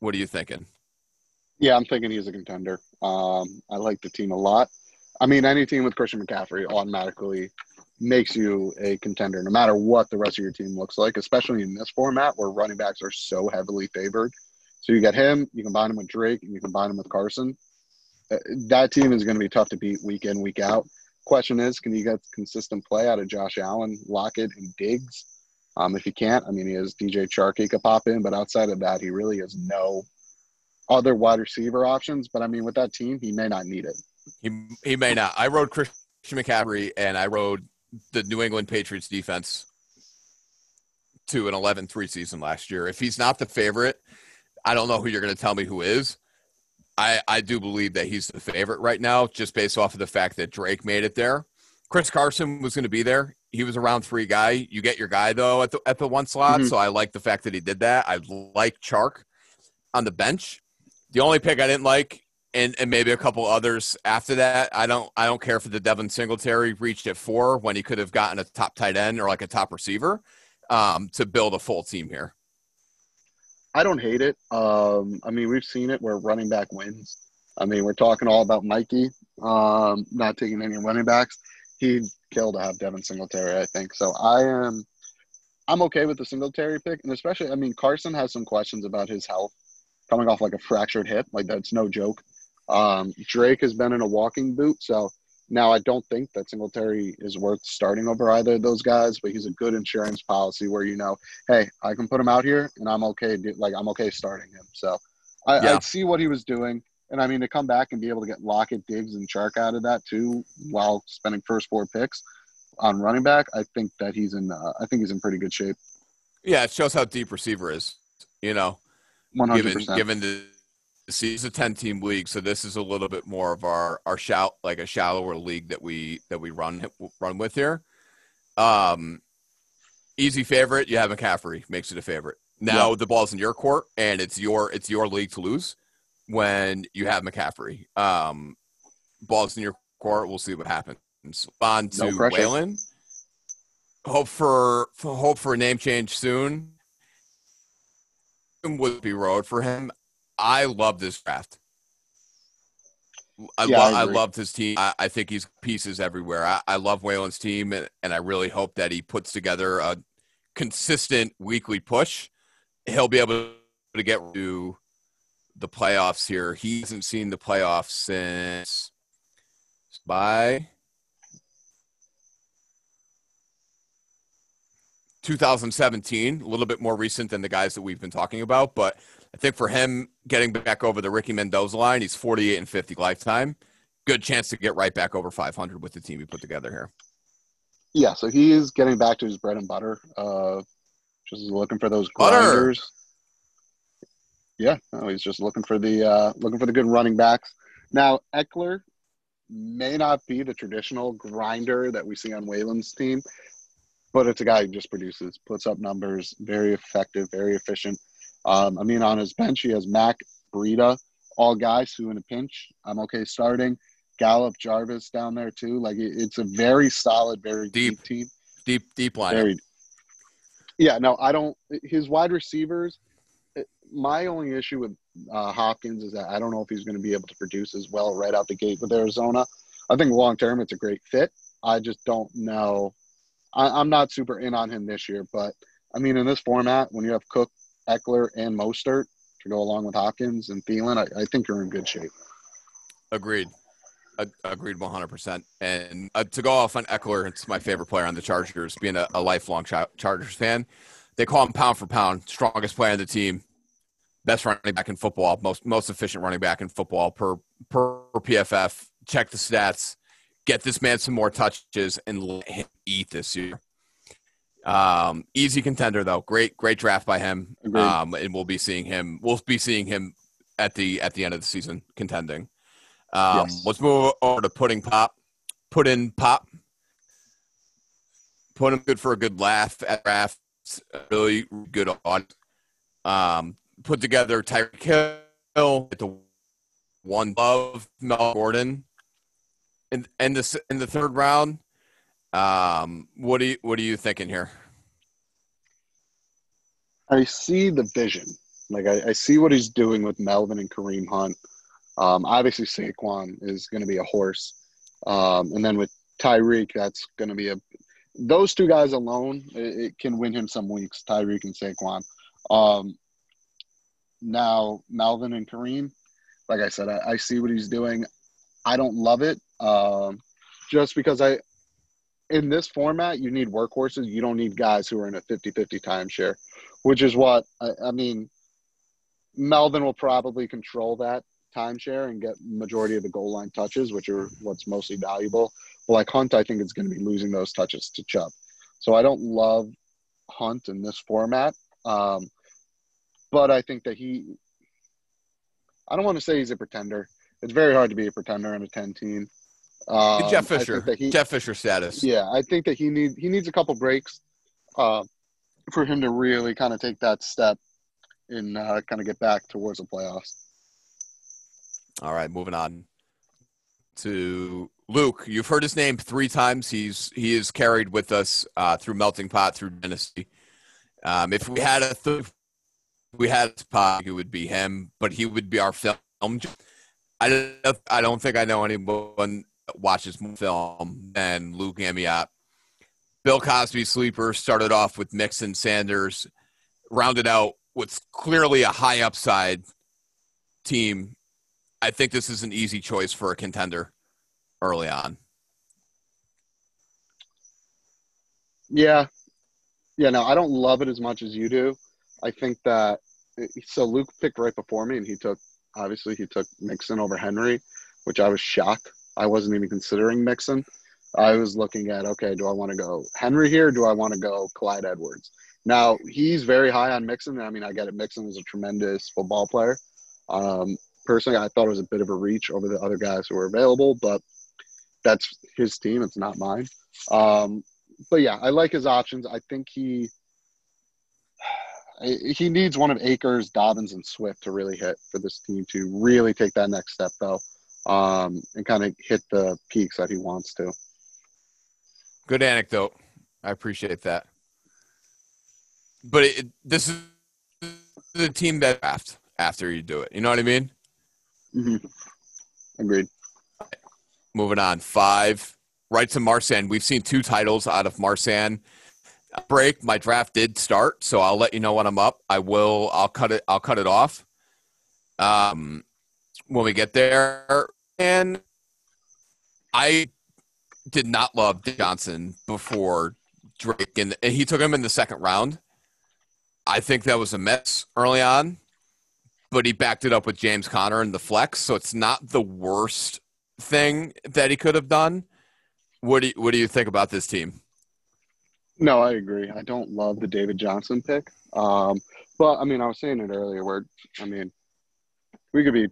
What are you thinking? Yeah, I'm thinking he's a contender. Um, I like the team a lot. I mean, any team with Christian McCaffrey automatically makes you a contender no matter what the rest of your team looks like, especially in this format where running backs are so heavily favored. So you get him, you combine him with Drake, and you combine him with Carson. Uh, that team is going to be tough to beat week in, week out. Question is, can you get consistent play out of Josh Allen, Lockett, and Diggs? Um, if you can't, I mean, he has DJ Chark he could pop in, but outside of that, he really has no other wide receiver options. But I mean, with that team, he may not need it. He, he may not. I rode Christian McCaffrey and I rode the New England Patriots defense to an 11-3 season last year. If he's not the favorite, I don't know who you're going to tell me who is. I, I do believe that he's the favorite right now, just based off of the fact that Drake made it there. Chris Carson was going to be there. He was a round three guy. You get your guy though at the at the one slot, mm-hmm. so I like the fact that he did that. I like Chark on the bench. The only pick I didn't like and, and maybe a couple others after that. I don't I don't care for the Devin Singletary reached at four when he could have gotten a top tight end or like a top receiver um, to build a full team here. I don't hate it. Um, I mean, we've seen it where running back wins. I mean, we're talking all about Mikey um, not taking any running backs. He'd kill to have Devin Singletary, I think. So I am, I'm okay with the Singletary pick, and especially, I mean, Carson has some questions about his health, coming off like a fractured hip. Like that's no joke. Um, Drake has been in a walking boot, so now I don't think that Singletary is worth starting over either of those guys, but he's a good insurance policy where you know, hey, I can put him out here and I'm okay, like I'm okay starting him. So I, yeah. I see what he was doing, and I mean to come back and be able to get Lockett, Diggs, and Chark out of that too, while spending first four picks on running back, I think that he's in. Uh, I think he's in pretty good shape. Yeah, it shows how deep receiver is. You know, one hundred percent. Given the See, it's a 10 team league, so this is a little bit more of our our shout like a shallower league that we that we run run with here. Um, easy favorite, you have McCaffrey makes it a favorite. Now Yeah. the ball's in your court, and it's your it's your league to lose when you have McCaffrey. Um, ball's in your court. We'll see what happens. On to No pressure. Waylon. Hope for, for hope for a name change soon. Would be road for him. I love this draft. I, Yeah, lo- I I, loved his team. I, I think he's pieces everywhere. I, I love Waylon's team, and, and I really hope that he puts together a consistent weekly push. He'll be able to get to the playoffs here. He hasn't seen the playoffs since by 2017, a little bit more recent than the guys that we've been talking about. But I think for him getting back over the Ricky Mendoza line, he's 48 and 50 lifetime. Good chance to get right back over 500 with the team he put together here. Yeah, so he is getting back to his bread and butter. Uh, just looking for those Butter. grinders. Yeah, no, he's just looking for the uh, looking for the good running backs. Now Ekeler may not be the traditional grinder that we see on Whalen's team, but it's a guy who just produces, puts up numbers, very effective, very efficient. Um, I mean, on his bench, he has Mack, Breida, all guys who in a pinch, I'm okay starting. Gallup, Jarvis down there too. Like it, it's a very solid, very Deep. deep, team. Deep, deep line. Very. Yeah, no, I don't. His wide receivers. My only issue with uh, Hopkins is that I don't know if he's going to be able to produce as well right out the gate with Arizona. I think long term it's a great fit. I just don't know. I, I'm not super in on him this year, but I mean, in this format, when you have Cook, Ekeler, and Mostert to go along with Hopkins and Thielen, I, I think you're in good shape. Agreed. Agreed 100%. And uh, to go off on Ekeler, it's my favorite player on the Chargers, being a, a lifelong Char- Chargers fan. They call him pound for pound, strongest player on the team, best running back in football, most most efficient running back in football per per PFF. Check the stats. Get this man some more touches and let him eat this year. Um, easy contender though. Great, great draft by him. Agreed. Um, and we'll be seeing him. We'll be seeing him at the at the end of the season contending. Um, Yes. Let's move over to pudding pop. Put in pop. Put him good for a good laugh at drafts. Really good on. Um, put together Tyreek Hill at the one love Mel Gordon in in the in the third round. Um, what do you what are you thinking here? I see the vision. Like I, I see what he's doing with Melvin and Kareem Hunt. Um, obviously Saquon is going to be a horse, um, and then with Tyreek, that's going to be a. Those two guys alone, it, it can win him some weeks. Tyreek and Saquon. Um, now Melvin and Kareem, like I said, I, I see what he's doing. I don't love it, um, just because I. In this format, you need workhorses. You don't need guys who are in a 50-50 timeshare which is what I, I mean. Melvin will probably control that timeshare and get majority of the goal line touches, which are what's mostly valuable. But like Hunt, I think is going to be losing those touches to Chubb. So I don't love Hunt in this format, um, but I think that he. I don't want to say he's a pretender. It's very hard to be a pretender on a ten team. Um, Jeff Fisher. he- Jeff Fisher status. yeah, I think that he need he needs a couple breaks uh, for him to really kind of take that step and uh, kind of get back towards the playoffs. All right, moving on to Luke. You've heard his name three times. He's he is carried with us uh, through Melting Pot, through Dynasty. Um, if we had a th- if we had a pot, it would be him, but he would be our film. I don't, I don't think I know anyone watches more film than Luke Amiot. Bill Cosby sleeper started off with Mixon Sanders, rounded out with clearly a high upside team I think this is an easy choice for a contender early on. Yeah, yeah. No, I don't love it as much as you do. I think that so Luke picked right before me, and he took obviously he took Mixon over Henry, which I was shocked. I wasn't even considering Mixon. I was looking at okay, do I want to go Henry here? Do I want to go Clyde Edwards? Now he's very high on Mixon. I mean, I get it. Mixon was a tremendous football player. Um, personally, I thought it was a bit of a reach over the other guys who were available, but that's his team. It's not mine. Um, but yeah, I like his options. I think he, *sighs* he needs one of Akers, Dobbins, and Swift to really hit for this team to really take that next step, though, um, and kind of hit the peaks that he wants to. Good anecdote. I appreciate that. But it, this is the team that draft after you do it. You know what I mean? Mm-hmm. Agreed. Moving on. Five. Right to Marsan. We've seen two titles out of Marsan. Break. My draft did start, so I'll let you know when I'm up. I will. I'll cut it. I'll cut it off. Um, when we get there, and I did not love Johnson before Drake, and he took him in the second round. I think that was a mess early on, but he backed it up with James Conner and the flex, so it's not the worst thing that he could have done. What do you, what do you think about this team? No, I agree. I don't love the David Johnson pick, um, but I mean, I was saying it earlier. Where I mean, we could be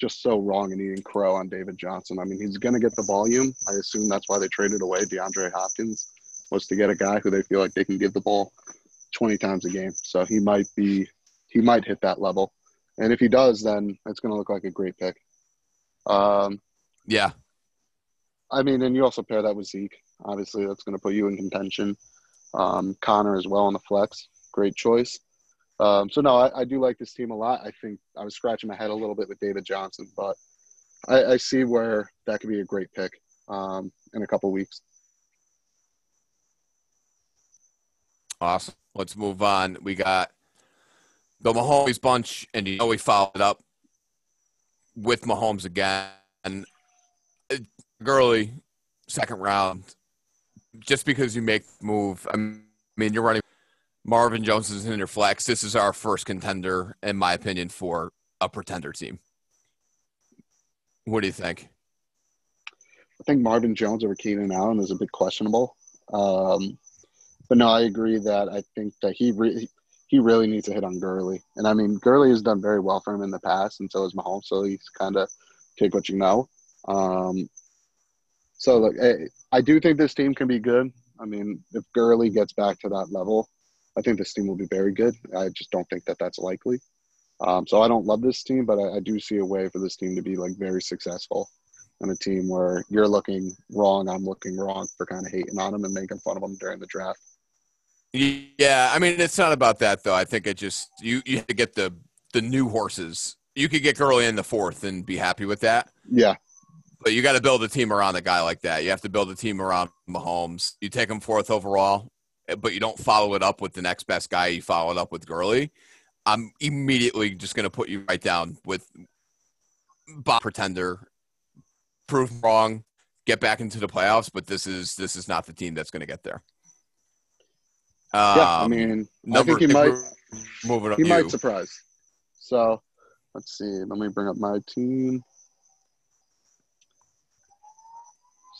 just so wrong in eating crow on David Johnson. I mean, he's going to get the volume. I assume that's why they traded away DeAndre Hopkins was to get a guy who they feel like they can give the ball 20 times a game. So he might be, he might hit that level. And if he does, then it's going to look like a great pick. Um, yeah. I mean, and you also pair that with Zeke. Obviously, that's going to put you in contention. Um, Conner as well on the flex. Great choice. Um, so, no, I, I, do like this team a lot. I think I was scratching my head a little bit with David Johnson, but I, I see where that could be a great pick um, in a couple weeks. Awesome. Let's move on. We got the Mahomes bunch, and you know we followed up with Mahomes again. Gurley, second round. Just because you make move, I mean, you're running Marvin Jones is in your flex. This is our first contender, in my opinion, for a pretender team. What do you think? I think Marvin Jones over Keenan Allen is a bit questionable. Um, but no, I agree that I think that he re- he really needs to hit on Gurley. And I mean, Gurley has done very well for him in the past, and so has Mahomes. So he's kind of take what you know. Um, so look, I, I do think this team can be good. I mean, if Gurley gets back to that level, I think this team will be very good. I just don't think that that's likely. Um, so I don't love this team, but I, I, do see a way for this team to be like very successful, and a team where you're looking wrong, I'm looking wrong for kind of hating on them and making fun of them during the draft. Yeah, I mean it's not about that though. I think it just you you have to get the the new horses. You could get Gurley in the fourth and be happy with that. Yeah. But you got to build a team around a guy like that. You have to build a team around Mahomes. You take him fourth overall, but you don't follow it up with the next best guy. You follow it up with Gurley. I'm immediately just going to put you right down with Bob Pretender. Prove wrong, get back into the playoffs, but this is this is not the team that's going to get there. Um, yeah, I um, mean, I think he might. Moving up, he you. might surprise. So, let's see. Let me bring up my team.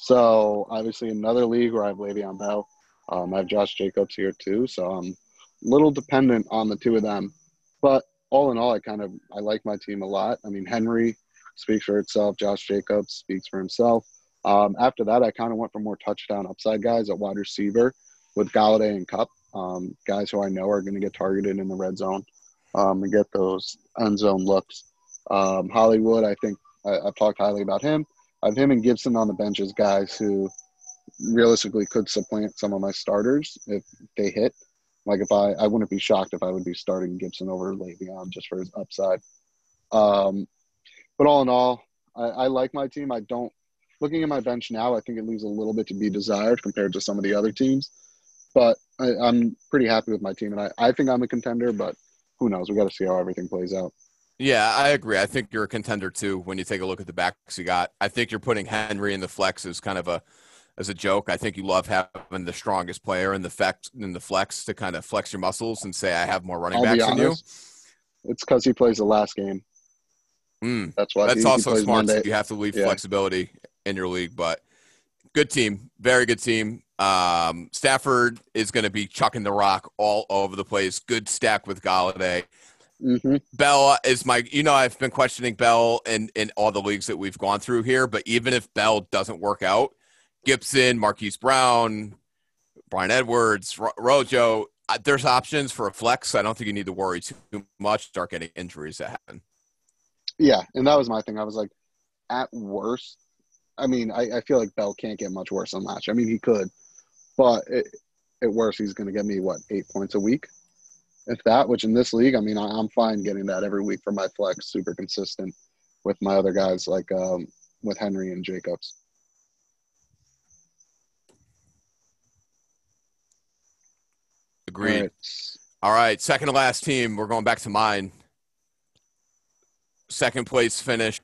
So, obviously, another league where I have Le'Veon Bell. Um, I have Josh Jacobs here too, so I'm a little dependent on the two of them. But all in all, I kind of I like my team a lot. I mean, Henry speaks for itself. Josh Jacobs speaks for himself. Um, after that, I kind of went for more touchdown upside guys at wide receiver with Golladay and Kupp, um, guys who I know are going to get targeted in the red zone um, and get those end zone looks. Um, Hollywood, I think I, have talked highly about him. I have him and Gibson on the bench as guys who realistically could supplant some of my starters if they hit. Like if I, I wouldn't be shocked if I would be starting Gibson over Le'Veon just for his upside. Um, but all in all, I, I like my team. I don't. Looking at my bench now, I think it leaves a little bit to be desired compared to some of the other teams. But I, am pretty happy with my team, and I, I think I'm a contender. But who knows? We got to see how everything plays out. Yeah, I agree. I think you're a contender too when you take a look at the backs you got. I think you're putting Henry in the flex as kind of a as a joke. I think you love having the strongest player in the flex in the flex to kind of flex your muscles and say I have more running I'll backs than you. It's because he plays the last game. Mm, that's why. That's he, also he smart. So you have to leave yeah. flexibility in your league, but good team, very good team. Um, Stafford is going to be chucking the rock all over the place. Good stack with Golladay. Mm-hmm. Bell is my, you know, I've been questioning Bell in, in all the leagues that we've gone through here, but even if Bell doesn't work out, Gibson, Marquise Brown, Bryan Edwards, Rojo, uh, there's options for a flex. I don't think you need to worry too much. Start getting injuries that happen. Yeah, and that was my thing. I was like, at worst, I mean, I, I feel like Bell can't get much worse than year. I mean, he could, but it, at worst, he's going to get me what eight points a week, if that. Which in this league, I mean, I, I'm fine getting that every week for my flex, super consistent with my other guys like um, with Henry and Jacobs. Agreed. All right. All right, second to last team. We're going back to mine. Second place finish.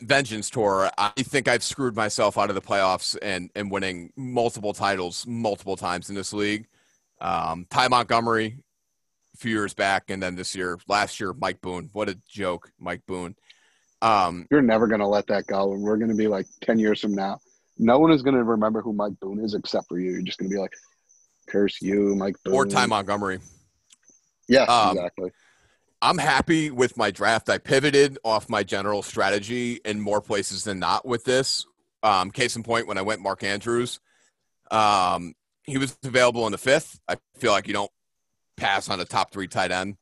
Vengeance Tour. I think I've screwed myself out of the playoffs and, and winning multiple titles multiple times in this league. Um, Ty Montgomery a few years back, and then this year, last year, Mike Boone. What a joke, Mike Boone. Um, You're never going to let that go. And we're going to be like 10 years from now. No one is going to remember who Mike Boone is except for you. You're just going to be like, curse you, Mike Boone. or Ty Montgomery. Yeah, Um, exactly. I'm happy with my draft. I pivoted off my general strategy in more places than not with this. Um, case in point, when I went Mark Andrews, um, he was available in the fifth. I feel like you don't pass on a top three tight end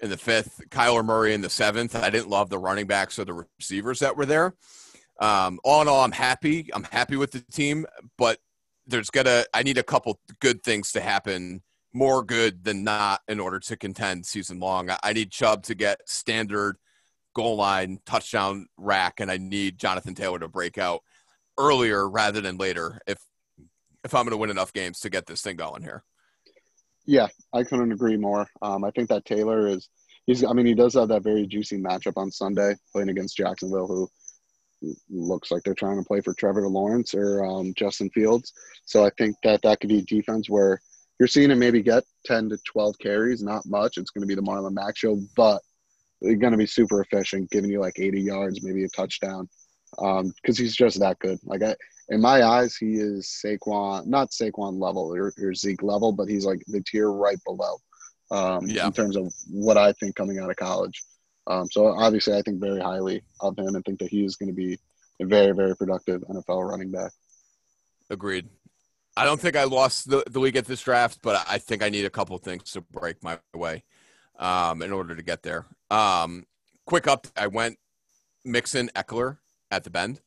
in the fifth. Kyler Murray in the seventh. I didn't love the running backs or the receivers that were there. Um, all in all, I'm happy. I'm happy with the team, but there's gonna. I need a couple good things to happen more good than not in order to contend season long. I, need Chubb to get standard goal line touchdown rack, and I need Jonathan Taylor to break out earlier rather than later if if I'm going to win enough games to get this thing going here. Yeah, I couldn't agree more. Um, I think that Taylor is he's I mean he does have that very juicy matchup on Sunday playing against Jacksonville who looks like they're trying to play for Trevor Lawrence or um, Justin Fields. So I think that that could be a defense where you're seeing him maybe get 10 to 12 carries, not much. It's going to be the Marlon Mack show, but they're going to be super efficient, giving you like 80 yards, maybe a touchdown, because um, he's just that good. Like I, in my eyes, he is Saquon, not Saquon level or, or Zeke level, but he's like the tier right below um, Yeah. in terms of what I think coming out of college. Um, so obviously, I think very highly of him and think that he is going to be a very, very productive NFL running back. Agreed. I don't think I lost the, the league at this draft, but I think I need a couple things to break my way um, in order to get there. Um, quick up, I went Mixon Ekeler at the bend,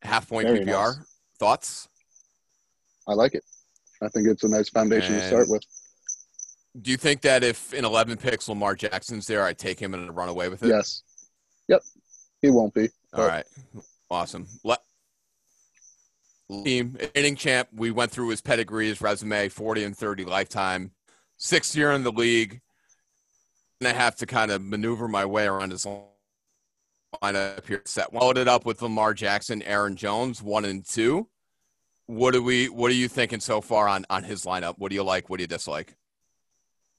half point Very PPR. nice. Thoughts? I like it. I think it's a nice foundation to start with. Do you think that if in 11 picks Lamar Jackson's there, I take him and run away with it? Yes. Yep. He won't be. All right. Awesome. Let team inning champ. We went through his pedigree, his resume, 40 and 30 lifetime, sixth year in the league. And I have to kind of maneuver my way around his lineup here. Set loaded up with Lamar Jackson, Aaron Jones, one and two. What do we? What are you thinking so far on on his lineup? What do you like? What do you dislike?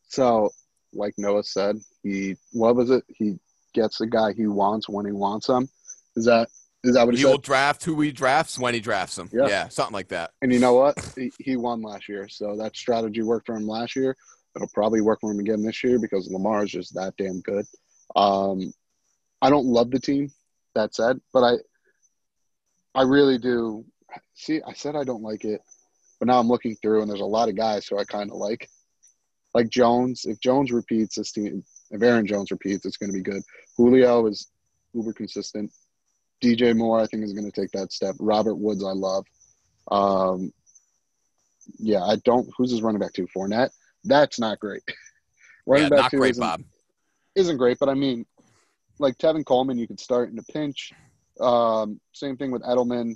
So, like Noah said, he what was it? He gets the guy he wants when he wants him. Is that is that what he He will draft who he drafts when he drafts him. Yeah. yeah something like that. And you know what? He, he won last year, so that strategy worked for him last year. It'll probably work for him again this year because Lamar is just that damn good. Um, I don't love the team. That said, but I, I really do. See, I said I don't like it, but now I'm looking through, and there's a lot of guys who I kind of like. Like Jones, if Jones repeats this team, if Aaron Jones repeats, it's going to be good. Julio is uber consistent. DJ Moore, I think, is going to take that step. Robert Woods, I love. Um, yeah, I don't. Who's his running back to? Fournette. That's not great. *laughs* running yeah, back not great, isn't, Bob. isn't great, but I mean, like Tevin Coleman, you could start in a pinch. Um, same thing with Edelman.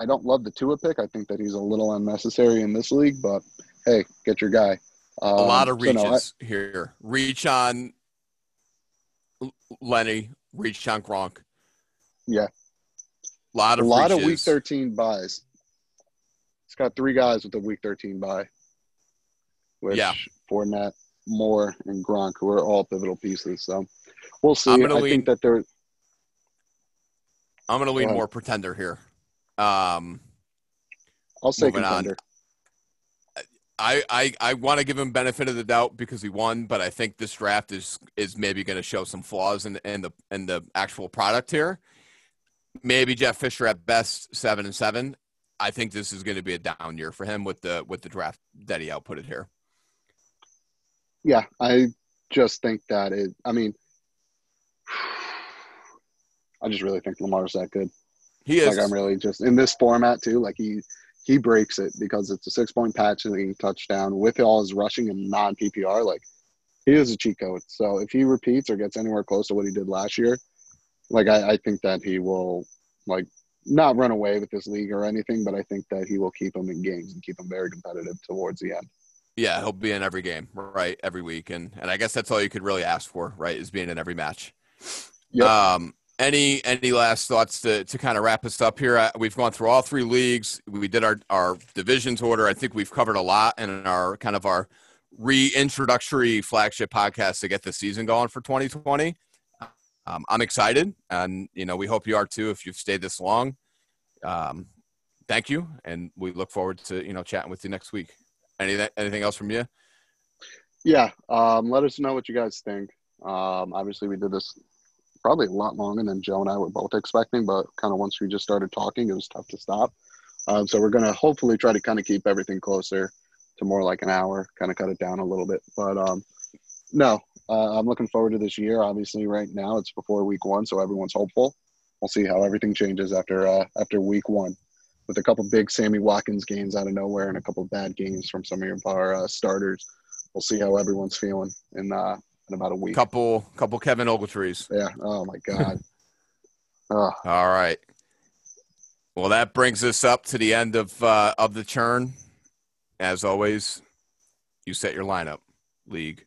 I don't love the Tua pick. I think that he's a little unnecessary in this league, but hey, get your guy. Um, a lot of so no, I- reaches here. Reach on Lenny, reach on Gronk. Yeah. A lot of a lot of week 13 byes. It's got three guys with a week 13 bye, which Yeah. Fournette, Moore, and Gronk, who are all pivotal pieces. So we'll see. I'm I lean- think that they're I'm going to lean Go more pretender here. Um, I'll say Moving on. I, I, I want to give him benefit of the doubt because he won, but I think this draft is is maybe going to show some flaws in, in the in the actual product here. Maybe Jeff Fisher at best seven and seven. I think this is going to be a down year for him with the with the draft that he outputted here. Yeah, I just think that it. I mean, I just really think Lamar's that good. He is. Like I'm really just in this format too. Like he he breaks it because it's a six point patch and a touchdown with all his rushing and non PPR. Like he is a cheat code. So if he repeats or gets anywhere close to what he did last year, like I, I think that he will like not run away with this league or anything, but I think that he will keep him in games and keep him very competitive towards the end. Yeah, he'll be in every game, right, every week, and and I guess that's all you could really ask for, right, is being in every match. Yep. Um, any any last thoughts to, to kind of wrap us up here? Uh, We've gone through all three leagues. We did our our divisions order. I think we've covered a lot in our kind of our reintroductory flagship podcast to get the season going for 2020. Um, I'm excited, and you know we hope you are too. If you've stayed this long, um, thank you, and we look forward to you know chatting with you next week. Any anything else from you? Yeah. Um, let us know what you guys think. Um, obviously, we did this probably a lot longer than Joe and I were both expecting, but kind of once we just started talking, it was tough to stop. Um, so we're going to hopefully try to kind of keep everything closer to more like an hour, kind of cut it down a little bit. But um, no, uh, I'm looking forward to this year. Obviously, right now it's before week one, so everyone's hopeful. We'll see how everything changes after uh, after week one, with a couple big Sammy Watkins games out of nowhere and a couple bad games from some of our uh, starters. We'll see how everyone's feeling in uh, in about a week. Couple couple Kevin Ogletrees. Yeah. Oh my God. oh, *laughs* All right. Well, that brings us up to the end of uh, of the churn. As always, you set your lineup, league.